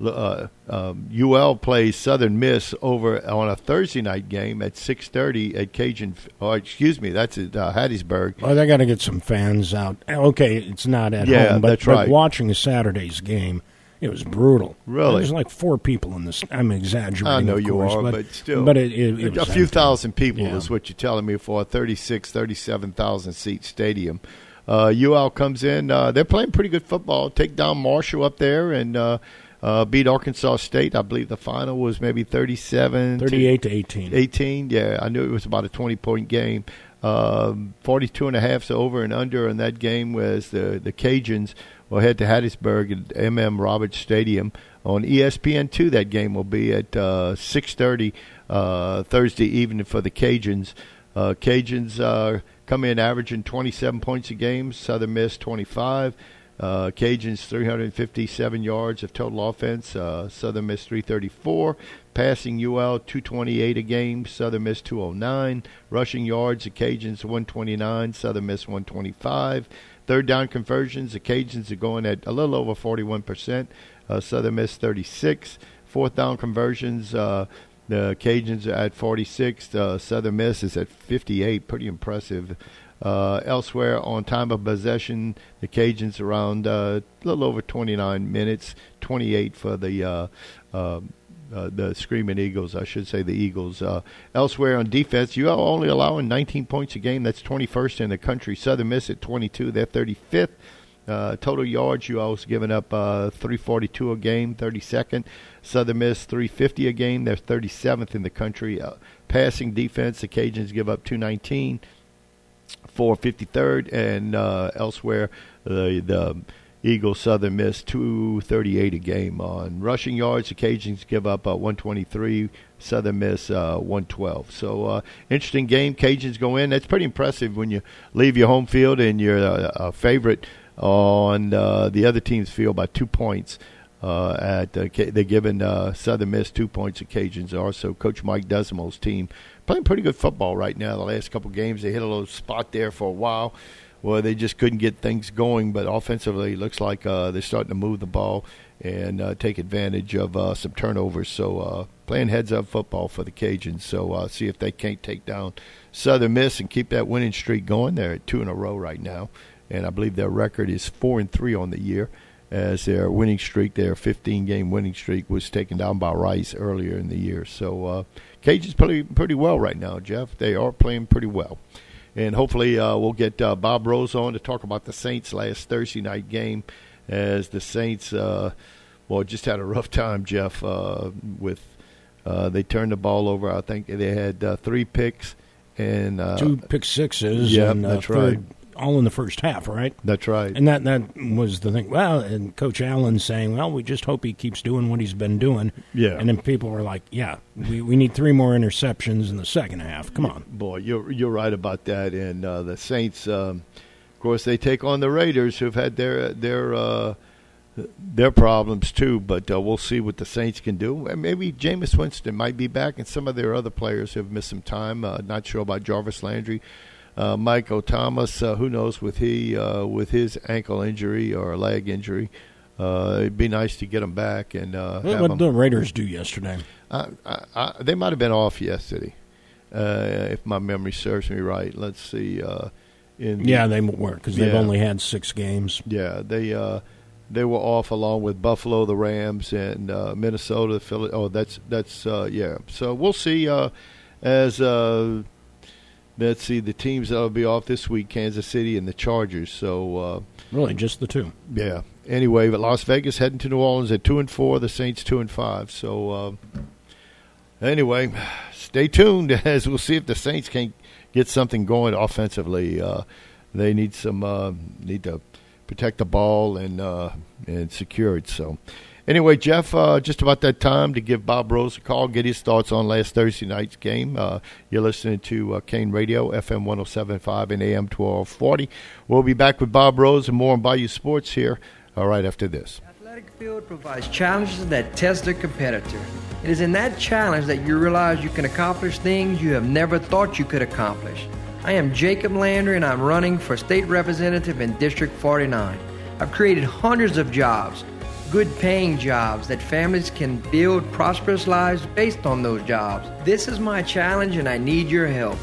uh, um, UL plays Southern Miss over on a Thursday night game at six thirty at Cajun. Oh, excuse me, that's at uh, Hattiesburg. Oh, they got to get some fans out. Okay, it's not at yeah, home, but, that's right. but watching Saturday's game. It was brutal. Really, there's like four people in this. I'm exaggerating. I know you course, are, but, but, still, but it, it, it a few thousand people Yeah. is what you're telling me for a 36, 37,000 seat stadium. Uh, UL comes in. Uh, they're playing pretty good football. Take down Marshall up there and uh, uh, beat Arkansas State. I believe the final was maybe 37 38 to 18. 18, yeah. I knew it was about a 20 point game. Um, 42 and a half, so over and under in that game was the, the Cajuns will head to Hattiesburg at MM Roberts Stadium on E ESPN2. That game will be at uh, 6:30 uh, Thursday evening for the Cajuns. Uh, Cajuns uh, come in averaging 27 points a game. Southern Miss 25. Uh, Cajuns 357 yards of total offense. Uh, Southern Miss 334. Passing UL 228 a game. Southern Miss 209. Rushing yards, the Cajuns 129. Southern Miss 125. Third down conversions, the Cajuns are going at a little over 41%. Uh, Southern Miss 36. Fourth down conversions, uh, the Cajuns are at 46. Uh, Southern Miss is at 58. Pretty impressive. Uh, elsewhere on time of possession, the Cajuns around uh, a little over 29 minutes, 28 for the uh, uh, uh, the Screaming Eagles, I should say the Eagles. Uh, elsewhere on defense, you are only allowing 19 points a game. That's 21st in the country. Southern Miss at 22, they're 35th. Uh, total yards, you always giving up uh, 342 a game, 32nd. Southern Miss 350 a game, they're 37th in the country. Passing defense, the Cajuns give up 219 for 53rd, and uh, elsewhere the the Eagles Southern Miss 238 a game. On rushing yards, the Cajuns give up uh, 123. Southern Miss uh, 112. So uh, interesting game. Cajuns go in. That's pretty impressive when you leave your home field and you're a, a favorite on uh, the other team's field by two points. Uh, at uh, they're giving uh, Southern Miss two points. Cajuns are so Coach Mike Desormeaux's team playing pretty good football right now. The last couple games they hit a little spot there for a while where they just couldn't get things going, but offensively it looks like uh, they're starting to move the ball and uh, take advantage of uh, some turnovers. So playing heads up football for the Cajuns. So see if they can't take down Southern Miss and keep that winning streak going. They're at two in a row right now, and I believe their record is four and three on the year. As their winning streak, their 15 game winning streak, was taken down by Rice earlier in the year. So uh, Cajuns playing pretty well right now, Jeff. They are playing pretty well. And hopefully, uh, we'll get uh, Bob Rose on to talk about the Saints' last Thursday night game as the Saints, uh, well, just had a rough time, Jeff, uh, with uh, they turned the ball over. I think they had uh, three picks and uh, two pick sixes. Yeah, that's right. All in the first half, right? That's right. And that that was the thing. Well, and Coach Allen saying, "Well, we just hope he keeps doing what he's been doing." Yeah. And then people were like, "Yeah, we, we need three more interceptions in the second half. Come on." Boy, you're you're right about that. And uh, the Saints, um, of course, they take on the Raiders, who've had their their uh, their problems too. But uh, we'll see what the Saints can do. And maybe Jameis Winston might be back, and some of their other players have missed some time. Uh, not sure about Jarvis Landry. Uh, Michael Thomas, uh, who knows with he uh, with his ankle injury or leg injury, uh, it'd be nice to get him back and uh, What him. the Raiders do yesterday? I, I, I, they might have been off yesterday, uh, if my memory serves me right. Let's see. Uh, in the- Yeah, they weren't because they've Yeah. only had six games. yeah, they uh, they were off along with Buffalo, the Rams, and uh, Minnesota. Philly. Oh, that's that's uh, yeah. So we'll see uh, as uh, let's see the teams that'll be off this week: Kansas City and the Chargers. So uh, Really, just the two. yeah. Anyway, but Las Vegas heading to New Orleans at two and four. The Saints two and five. So uh, anyway, stay tuned as we'll see if the Saints can get something going offensively. Uh, they need some uh, need to protect the ball and uh, and secure it. So. Anyway, Jeff, uh, just about that time to give Bob Rose a call, get his thoughts on last Thursday night's game. Uh, you're listening to uh, Kane Radio, FM 1075 and AM 1240. We'll be back with Bob Rose and more on Bayou Sports here uh, right after this. Athletic field provides challenges that test the competitor. It is in that challenge that you realize you can accomplish things you have never thought you could accomplish. I am Jacob Landry and I'm running for state representative in District 49. I've created hundreds of jobs, good paying jobs that families can build prosperous lives based on those jobs. This is my challenge and I need your help.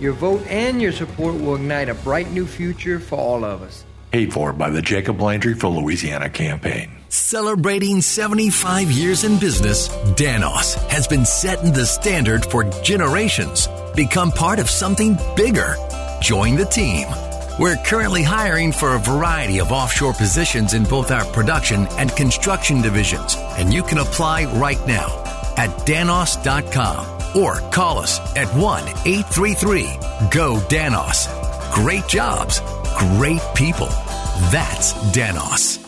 Your vote and your support will ignite a bright new future for all of us. Paid for by the Jacob Landry for Louisiana campaign. Celebrating 75 years in business, Danos has been setting the standard for generations. Become part of something bigger. Join the team. We're currently hiring for a variety of offshore positions in both our production and construction divisions, and you can apply right now at danos.com or call us at 1 833 GO DANOS. Great jobs, great people. That's Danos.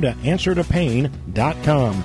to answertopain.com.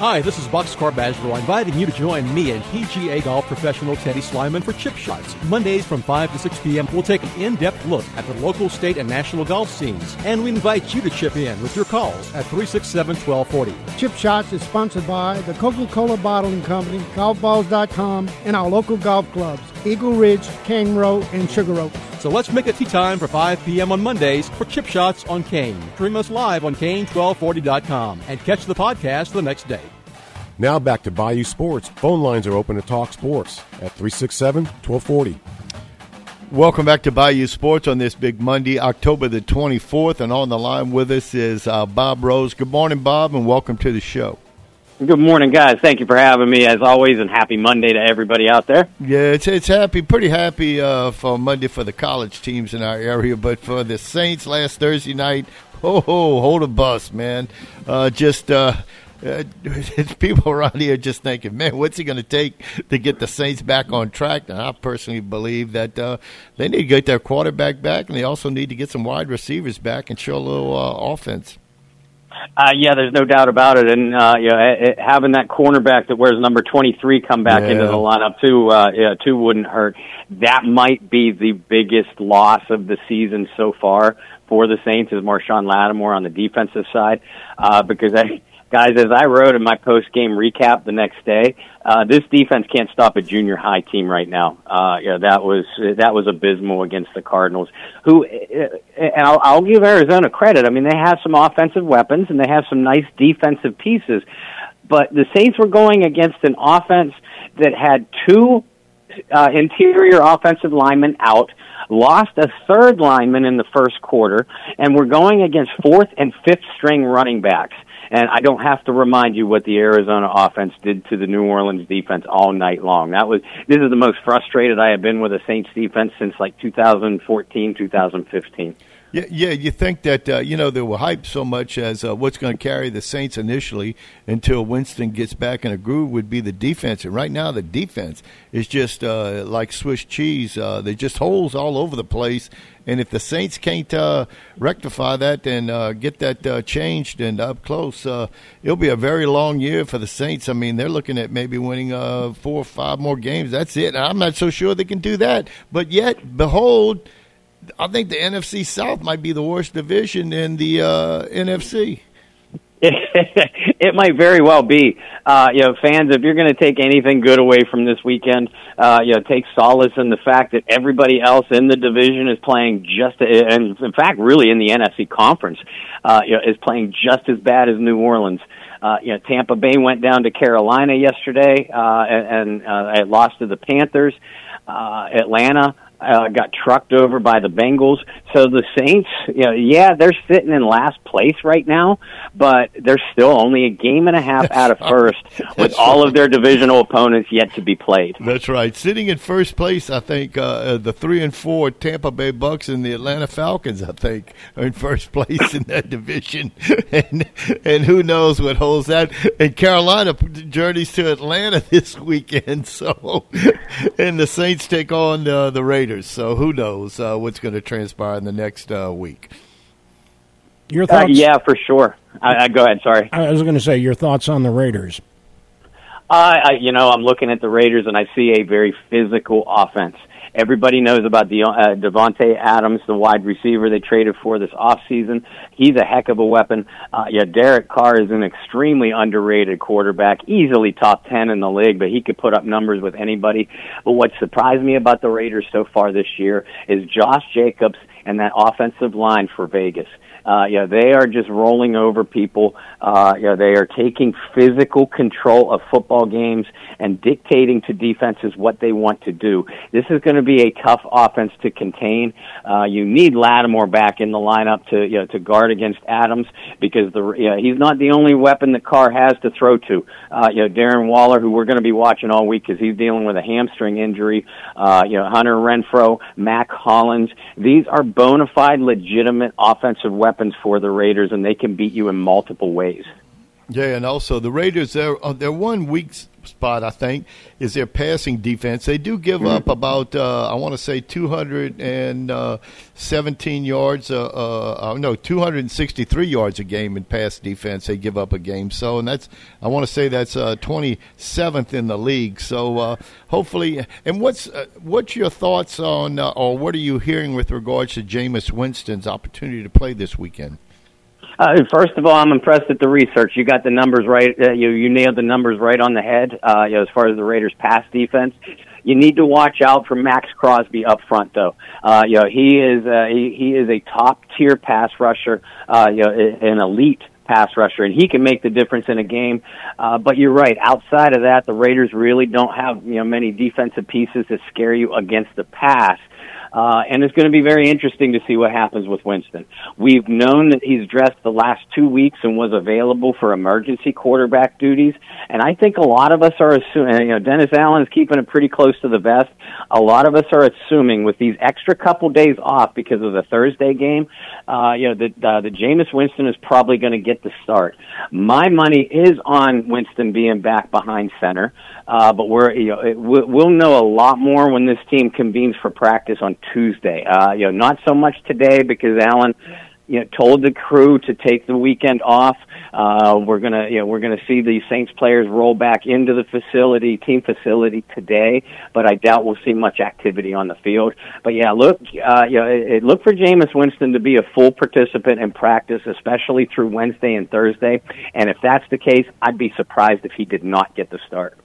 Hi, this is Boxcar Basro, inviting you to join me and PGA Golf professional Teddy Slyman for Chip Shots. Mondays from 5 to 6 p.m., we'll take an in-depth look at the local, state, and national golf scenes. And we invite you to chip in with your calls at 367-1240. Chip Shots is sponsored by the Coca-Cola Bottling Company, GolfBalls.com, and our local golf clubs, Eagle Ridge, Cane Row, and Sugar Oaks. So let's make it tea time for 5 p.m. on Mondays for Chip Shots on Kane. Stream us live on Kane1240.com and catch the podcast the next day. Now back to Bayou Sports. Phone lines are open to talk sports at 367 1240. Welcome back to Bayou Sports on this big Monday, October the 24th. And on the line with us is uh, Bob Rose. Good morning, Bob, and welcome to the show. Good morning, guys. Thank you for having me, as always, and happy Monday to everybody out there. Yeah, it's it's happy, pretty happy uh, for Monday for the college teams in our area, but for the Saints last Thursday night, oh, oh hold a bus, man. Uh, just uh, uh, people around here just thinking, man, what's it going to take to get the Saints back on track? And I personally believe that uh, they need to get their quarterback back, and they also need to get some wide receivers back and show a little uh, offense. Uh, yeah, there's no doubt about it, and uh, you know, it, having that cornerback that wears number 23 come back Yeah. into the lineup too, uh, yeah, too wouldn't hurt. That might be the biggest loss of the season so far for the Saints is Marshon Lattimore on the defensive side, uh, because I, guys, as I wrote in my post game recap the next day, uh, this defense can't stop a junior high team right now. Uh, yeah, that was that was abysmal against the Cardinals. Who, and I'll, I'll give Arizona credit. I mean, they have some offensive weapons and they have some nice defensive pieces, but the Saints were going against an offense that had two uh, interior offensive linemen out, lost a third lineman in the first quarter, and we're going against fourth and fifth string running backs. And I don't have to remind you what the Arizona offense did to the New Orleans defense all night long. That was this is the most frustrated I have been with a Saints defense since like 2014, 2015. Yeah, yeah. You think that uh, you know they were hyped so much as uh, what's going to carry the Saints initially until Winston gets back in a groove would be the defense, and right now the defense is just uh, like Swiss cheese. Uh, they just holes all over the place, and if the Saints can't uh, rectify that and uh, get that uh, changed and up close, uh, it'll be a very long year for the Saints. I mean, they're looking at maybe winning uh, four or five more games. That's it. And I'm not so sure they can do that, but yet, behold. I think the NFC South might be the worst division in the uh, NFC. it might very well be. Uh, you know, fans, if you're going to take anything good away from this weekend, uh, you know, take solace in the fact that everybody else in the division is playing just, and in fact, really in the NFC conference, uh, you know, is playing just as bad as New Orleans. Uh, you know, Tampa Bay went down to Carolina yesterday, uh, and, and uh, lost to the Panthers. Uh, Atlanta, uh, got trucked over by the Bengals. So the Saints, you know, yeah, they're sitting in last place right now, but they're still only a game and a half out of first with all of their divisional opponents yet to be played. That's right. Sitting in first place, I think uh, the three and four Tampa Bay Bucks and the Atlanta Falcons, I think, are in first place in that division, and and who knows what holds that. And Carolina journeys to Atlanta this weekend, so and the Saints take on uh, the Raiders. So who knows uh, what's going to transpire in the next uh, week? Your Uh, thoughts? yeah, for sure. I, I, go ahead. Sorry. I was going to say your thoughts on the Raiders. I, I, you know, I'm looking at the Raiders and I see a very physical offense. Everybody knows about the uh, Davante Adams, the wide receiver they traded for this offseason. He's a heck of a weapon. Uh, yeah, Derek Carr is an extremely underrated quarterback, easily top 10 in the league, but he could put up numbers with anybody. But what surprised me about the Raiders so far this year is Josh Jacobs and that offensive line for Vegas. Uh, yeah, they are just rolling over people. Uh, yeah, they are taking physical control of football games and dictating to defenses what they want to do. This is going to be a tough offense to contain. Uh, you need Lattimore back in the lineup to you know, to guard against Adams because the you know, he's not the only weapon that Carr has to throw to. Uh, you know, Darren Waller, who we're going to be watching all week because he's dealing with a hamstring injury. Uh, you know, Hunter Renfrow, Mack Hollins. These are bona fide, legitimate offensive weapons for the Raiders, and they can beat you in multiple ways. Yeah, and also the Raiders they're uh, they're one week spot, I think, is their passing defense. They do give up about, uh, I want to say, 217 yards, uh, uh, no, 263 yards a game in pass defense. They give up a game. So, and that's, I want to say that's uh, 27th in the league. So, uh, hopefully, and what's uh, what's your thoughts on, uh, or what are you hearing with regards to Jameis Winston's opportunity to play this weekend? Uh, first of all, I'm impressed at the research. You got the numbers right. Uh, you you nailed the numbers right on the head. Uh, you know, as far as the Raiders' pass defense, you need to watch out for Maxx Crosby up front, though. Uh, you know, he is uh, he, he is a top tier pass rusher. Uh, you know, an elite pass rusher, and he can make the difference in a game. Uh, but you're right. Outside of that, the Raiders really don't have you know many defensive pieces that scare you against the pass. Uh, and it's going to be very interesting to see what happens with Winston. We've known that he's dressed the last two weeks and was available for emergency quarterback duties. And I think a lot of us are assuming, you know, Dennis Allen is keeping it pretty close to the vest. A lot of us are assuming with these extra couple days off because of the Thursday game, uh, you know, that, uh, the Jameis Winston is probably going to get the start. My money is on Winston being back behind center. Uh, but we're, you know, it, we'll know a lot more when this team convenes for practice on Tuesday. Uh, you know, not so much today because Allen, you know, told the crew to take the weekend off. Uh, we're gonna, you know, we're gonna see the Saints players roll back into the facility, team facility today, but I doubt we'll see much activity on the field. But yeah, look, uh, you know, it, it, look for Jameis Winston to be a full participant in practice, especially through Wednesday and Thursday. And if that's the case, I'd be surprised if he did not get the start.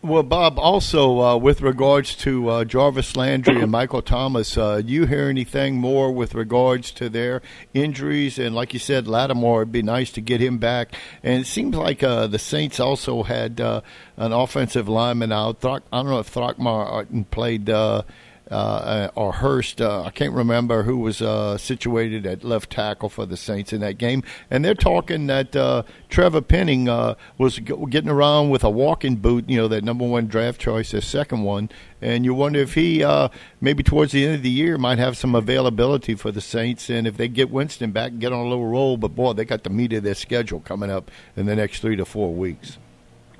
Well, Bob, also uh, with regards to uh, Jarvis Landry and Michael Thomas, uh, do you hear anything more with regards to their injuries? And like you said, Lattimore, it'd be nice to get him back. And it seems like uh, the Saints also had uh, an offensive lineman out. Throck, I don't know if Throckmorton played uh, or Hurst. Uh, I can't remember who was uh, situated at left tackle for the Saints in that game. And they're talking that uh, Trevor Penning uh, was getting around with a walking boot, you know, that number one draft choice, the second one. And you wonder if he, uh, maybe towards the end of the year, might have some availability for the Saints. And if they get Winston back, and get on a little roll. But boy, they got the meat of their schedule coming up in the next three to four weeks.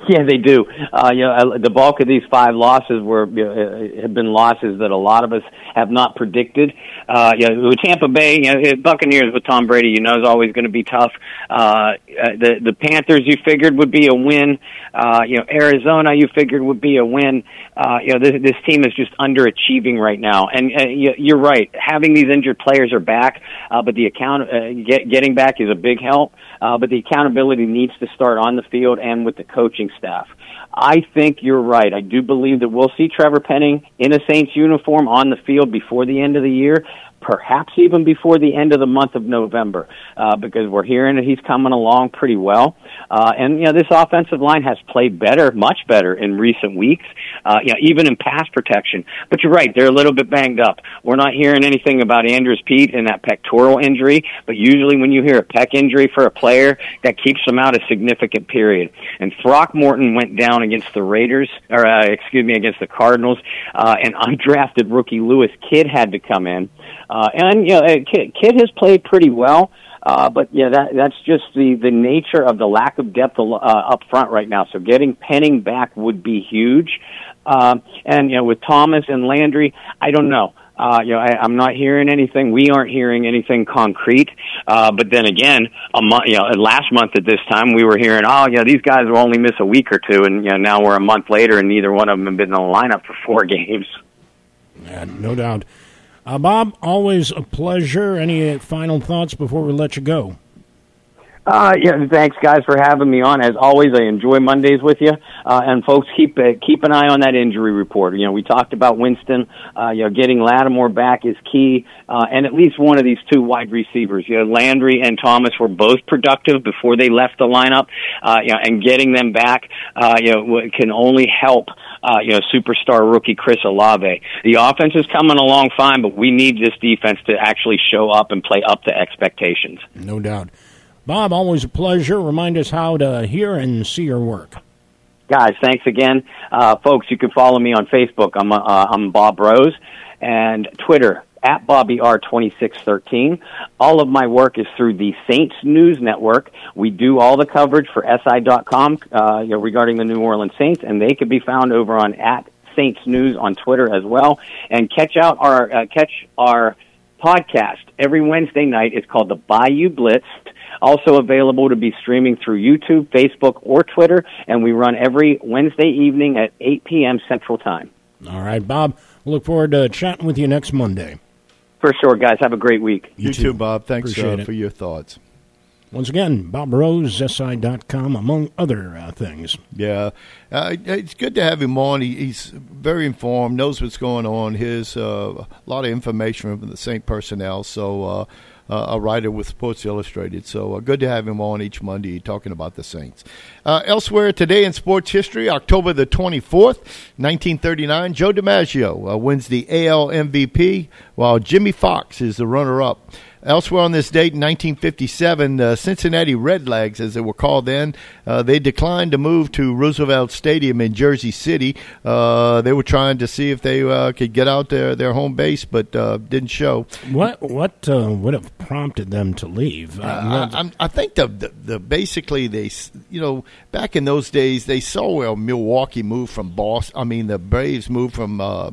Yeah, they do. Uh, you know, the bulk of these five losses were you know, have been losses that a lot of us have not predicted. Uh, you know, Tampa Bay, you know, Buccaneers with Tom Brady, you know, is always going to be tough. Uh, the the Panthers, you figured would be a win. Uh, you know, Arizona, you figured would be a win. Uh, you know, this, this team is just underachieving right now, and uh, you're right. Having these injured players are back, uh, but the account uh, get, getting back is a big help. Uh, but the accountability needs to start on the field and with the coaching staff. I think you're right. I do believe that we'll see Trevor Penning in a Saints uniform on the field before the end of the year perhaps even before the end of the month of November, uh, because we're hearing that he's coming along pretty well. Uh, and you know, this offensive line has played better, much better in recent weeks. Uh, you know, even in pass protection. But you're right; they're a little bit banged up. We're not hearing anything about Andrus Peat and that pectoral injury, but usually when you hear a pec injury for a player, that keeps them out a significant period. And Throckmorton went down against the Raiders, or uh, excuse me, against the Cardinals, uh, and undrafted rookie Lewis Kidd had to come in. Uh, and you know, Kidd, Kidd has played pretty well. Uh, but yeah, that that's just the the nature of the lack of depth uh, up front right now. So getting Penning back would be huge. Um, and you know, with Thomas and Landry, I don't know. Uh, you know, I, I'm not hearing anything. We aren't hearing anything concrete. Uh, but then again, a month, you know, last month at this time, we were hearing, oh, yeah, these guys will only miss a week or two, and you know, now we're a month later, and neither one of them have been in the lineup for four games. Yeah, no doubt. Uh, Bob, always a pleasure. Any final thoughts before we let you go? Uh, yeah, thanks guys for having me on. As always, I enjoy Mondays with you. Uh, and folks, keep uh, keep an eye on that injury report. You know, we talked about Winston. Uh, you know, getting Lattimore back is key, uh, and at least one of these two wide receivers. You know, Landry and Thomas were both productive before they left the lineup. Uh, you know, and getting them back, uh, you know, can only help. Uh, you know, superstar rookie Chris Olave. The offense is coming along fine, but we need this defense to actually show up and play up to expectations. No doubt. Bob, always a pleasure. Remind us how to hear and see your work. Guys, thanks again. Uh, folks, you can follow me on Facebook. I'm, uh, I'm Bob Rose. And Twitter, at Bobby R twenty six thirteen. All of my work is through the Saints News Network. We do all the coverage for SI.com uh, you know, regarding the New Orleans Saints, and they can be found over on at Saints News on Twitter as well. And catch out our uh, catch our podcast every Wednesday night. It's called the Bayou Blitz. Also available to be streaming through YouTube, Facebook, or Twitter, and we run every Wednesday evening at 8 p.m. Central Time. All right, Bob. We'll look forward to chatting with you next Monday. For sure, guys. Have a great week. You, too, Bob. Thanks uh, for your thoughts. Once again, Bob Rose, SI.com, among other uh, things. Yeah, uh, it's good to have him on. He, he's very informed, knows what's going on. His uh, a lot of information from the Saint personnel. So uh, a writer with Sports Illustrated. So uh, good to have him on each Monday talking about the Saints. Uh, elsewhere today in sports history, October the twenty fourth, nineteen thirty nine, Joe DiMaggio uh, wins the AL MVP, while Jimmie Foxx is the runner up. Elsewhere on this date in 1957, the Cincinnati Redlegs, as they were called then, uh, they declined to move to Roosevelt Stadium in Jersey City. Uh, they were trying to see if they uh, could get out their, their home base, but uh, didn't show. What what uh, would have prompted them to leave? Uh, I, I think the, the the basically they you know back in those days they saw where Milwaukee moved from Boston. I mean the Braves moved from uh,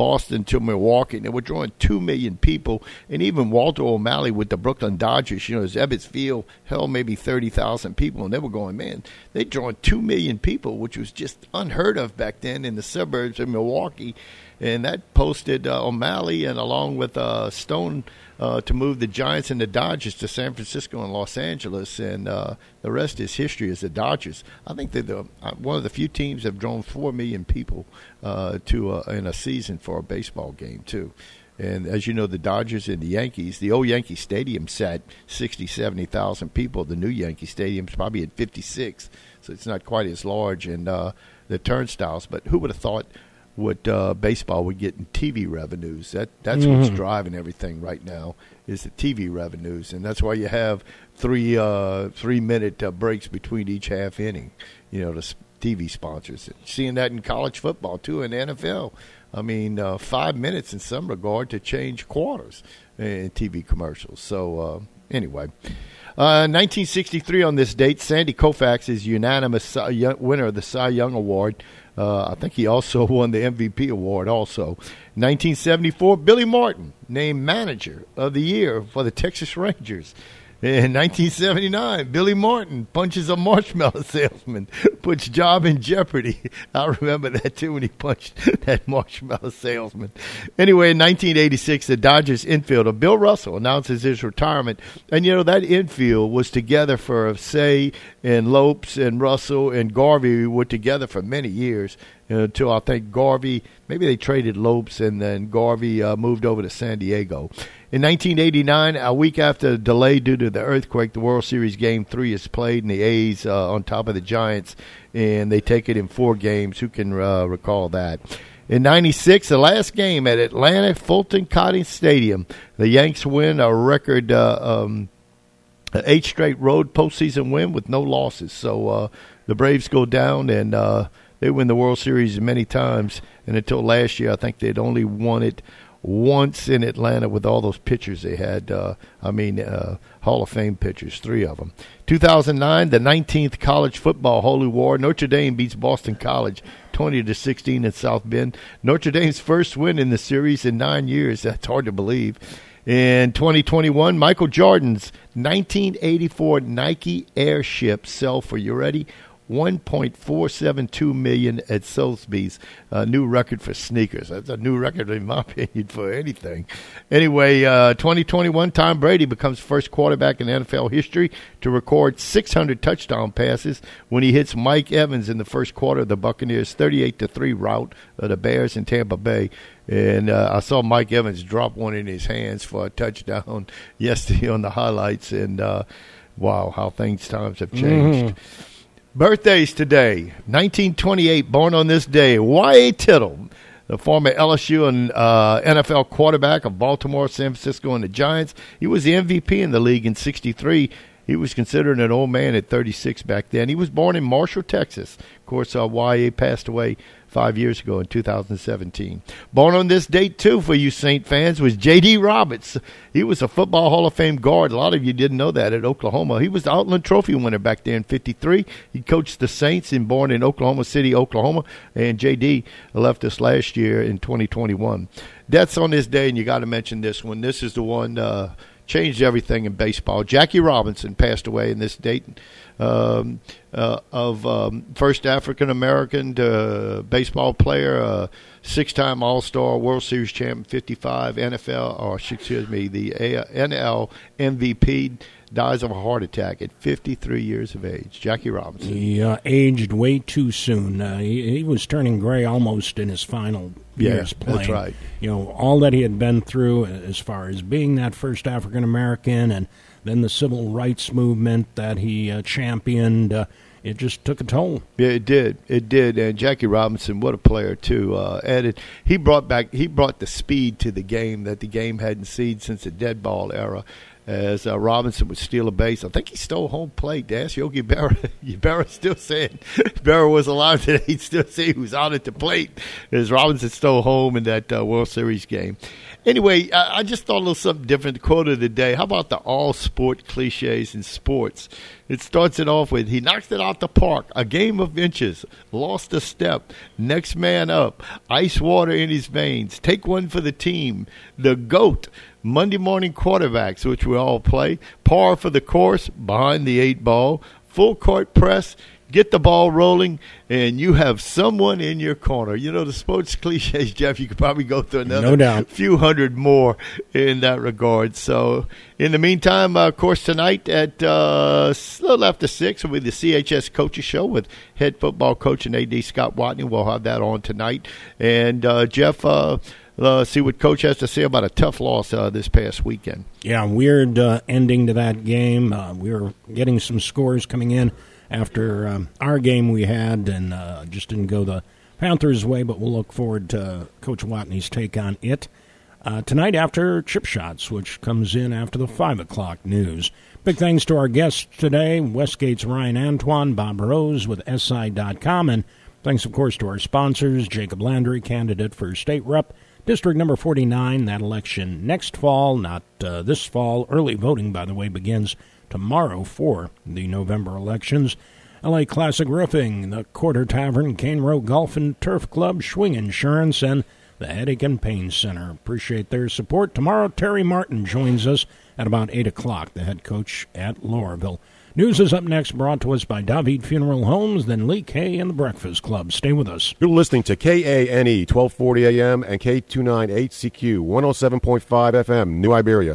Boston to Milwaukee. and They were drawing two million people, and even Walter O'Malley with the Brooklyn Dodgers. You know, his Ebbets Field held maybe thirty thousand people, and they were going, man, they drawing two million people, which was just unheard of back then in the suburbs of Milwaukee. And that posted uh, O'Malley and along with uh, Stone uh, to move the Giants and the Dodgers to San Francisco and Los Angeles, and uh, the rest is history. As the Dodgers, I think they're the, uh, one of the few teams have drawn four million people uh, to uh, in a season for a baseball game too. And as you know, the Dodgers and the Yankees, the old Yankee Stadium sat 60, 70,000 people. The new Yankee Stadium's probably at 56, so it's not quite as large. And uh, the turnstiles, but who would have thought what uh, baseball would get in TV revenues? That that's what's Mhm. driving everything right now is the TV revenues, and that's why you have three uh, three minute uh, breaks between each half inning. You know, the TV sponsors. Seeing that in college football too, in the NFL. I mean, uh, five minutes in some regard to change quarters in TV commercials. So uh, anyway. Uh, 1963 on this date, Sandy Koufax is unanimous winner of the Cy Young Award. Uh, I think he also won the MVP award. Also, 1974, Billy Martin named manager of the year for the Texas Rangers. In 1979, Billy Martin punches a marshmallow salesman, puts job in jeopardy. I remember that too when he punched that marshmallow salesman. Anyway, in 1986, the Dodgers infielder Bill Russell announces his retirement, and you know that infield was together for Cey and Lopes and Russell and Garvey were together for many years know, until I think Garvey maybe they traded Lopes and then Garvey uh, moved over to San Diego. In 1989, a week after the delay due to the earthquake, the World Series Game Three is played, and the A's uh, on top of the Giants, and they take it in four games. Who can uh, recall that? In '96, the last game at Atlanta Fulton County Stadium, the Yanks win a record uh, um, eight straight road postseason win with no losses. So uh, the Braves go down and uh, they win the World Series many times. And until last year, I think they'd only won it once in Atlanta with all those pitchers they had. Uh, I mean, uh, Hall of Fame pitchers, three of them. 2009, the 19th college football holy war. Notre Dame beats Boston College 20 to 16 in South Bend. Notre Dame's first win in the series in nine years. That's hard to believe. In 2021, Michael Jordan's 1984 Nike Air Ship sell for you ready 1.472 million at Sotheby's. A new record for sneakers. That's a new record, in my opinion, for anything. Anyway, uh, 2021, Tom Brady becomes first quarterback in NFL history to record 600 touchdown passes when he hits Mike Evans in the first quarter of the Buccaneers' 38 to three rout of the Bears in Tampa Bay. And uh, I saw Mike Evans drop one in his hands for a touchdown yesterday on the highlights. And uh, wow, how things times have changed. Mhm. Birthdays today. 1928, born on this day, Y.A. Tittle, the former LSU and uh, NFL quarterback of Baltimore, San Francisco, and the Giants. He was the MVP in the league in 63. He was considered an old man at 36 back then. He was born in Marshall, Texas. Of course, uh, Y.A. passed away five years ago in 2017. Born on this date, too, for you Saint fans, was J.D. Roberts. He was a Football Hall of Fame guard. A lot of you didn't know that at Oklahoma. He was the Outland Trophy winner back there in 53. He coached the Saints and born in Oklahoma City, Oklahoma. And J.D. left us last year in 2021. Deaths on this day, and you got to mention this one. This is the one uh, changed everything in baseball. Jackie Robinson passed away in this date um, uh, of um, first African American baseball player, uh, six time All Star, World Series champion, 55, NFL, or excuse me, the NL MVP dies of a heart attack at 53 years of age. Jackie Robinson. He uh, aged way too soon. Uh, he, he, was turning gray almost in his final years yeah, playing. That's right. You know, all that he had been through as far as being that first African American and then the civil rights movement that he uh, championed. Uh, it just took a toll. Yeah, it did. It did. And Jackie Robinson, what a player too. Uh, added, he brought back, he brought the speed to the game that the game hadn't seen since the dead ball era as uh, Robinson would steal a base. I think he stole home plate. Ask Yogi Berra, Berra still saying Berra was alive today. He'd still say he was out at the plate as Robinson stole home in that uh, World Series game. Anyway, I, I just thought a little something different. The quote of the day. How about the all sport cliches in sports? It starts it off with he knocks it out the park. A game of inches. Lost a step. Next man up. Ice water in his veins. Take one for the team. The GOAT. Monday morning quarterbacks, which we all play. Par for the course. Behind the eight ball. Full court press get the ball rolling, and you have someone in your corner. You know, the sports cliches, Jeff, you could probably go through another no few hundred more in that regard. So, in the meantime, uh, of course, tonight at uh, a little after 6 will be the CHS Coaches Show with head football coach and AD Scott Watney. We'll have that on tonight. And, uh, Jeff, uh, see what coach has to say about a tough loss uh, this past weekend. Yeah, weird uh, ending to that game. Uh, we were getting some scores coming in after um, our game we had, and uh, just didn't go the Panthers' way. But we'll look forward to Coach Watney's take on it uh, tonight after Chip Shots, which comes in after the five o'clock news. Big thanks to our guests today, Westgate's Ryan Antoine, Bob Rose with SI.com, and thanks, of course, to our sponsors, Jacob Landry, candidate for state rep. District number 49, that election next fall, not uh, this fall. Early voting, by the way, begins tomorrow for the November elections. LA Classic Roofing, the Quarter Tavern, Cane Row Golf and Turf Club, Schwing Insurance, and the Headache and Pain Center. Appreciate their support. Tomorrow, Terry Martin joins us at about 8 o'clock, the head coach at Loreauville. News is up next, brought to us by David Funeral Homes, then Lee K and the Breakfast Club. Stay with us. You're listening to KANE 1240 AM and K298CQ 107.5 FM, New Iberia.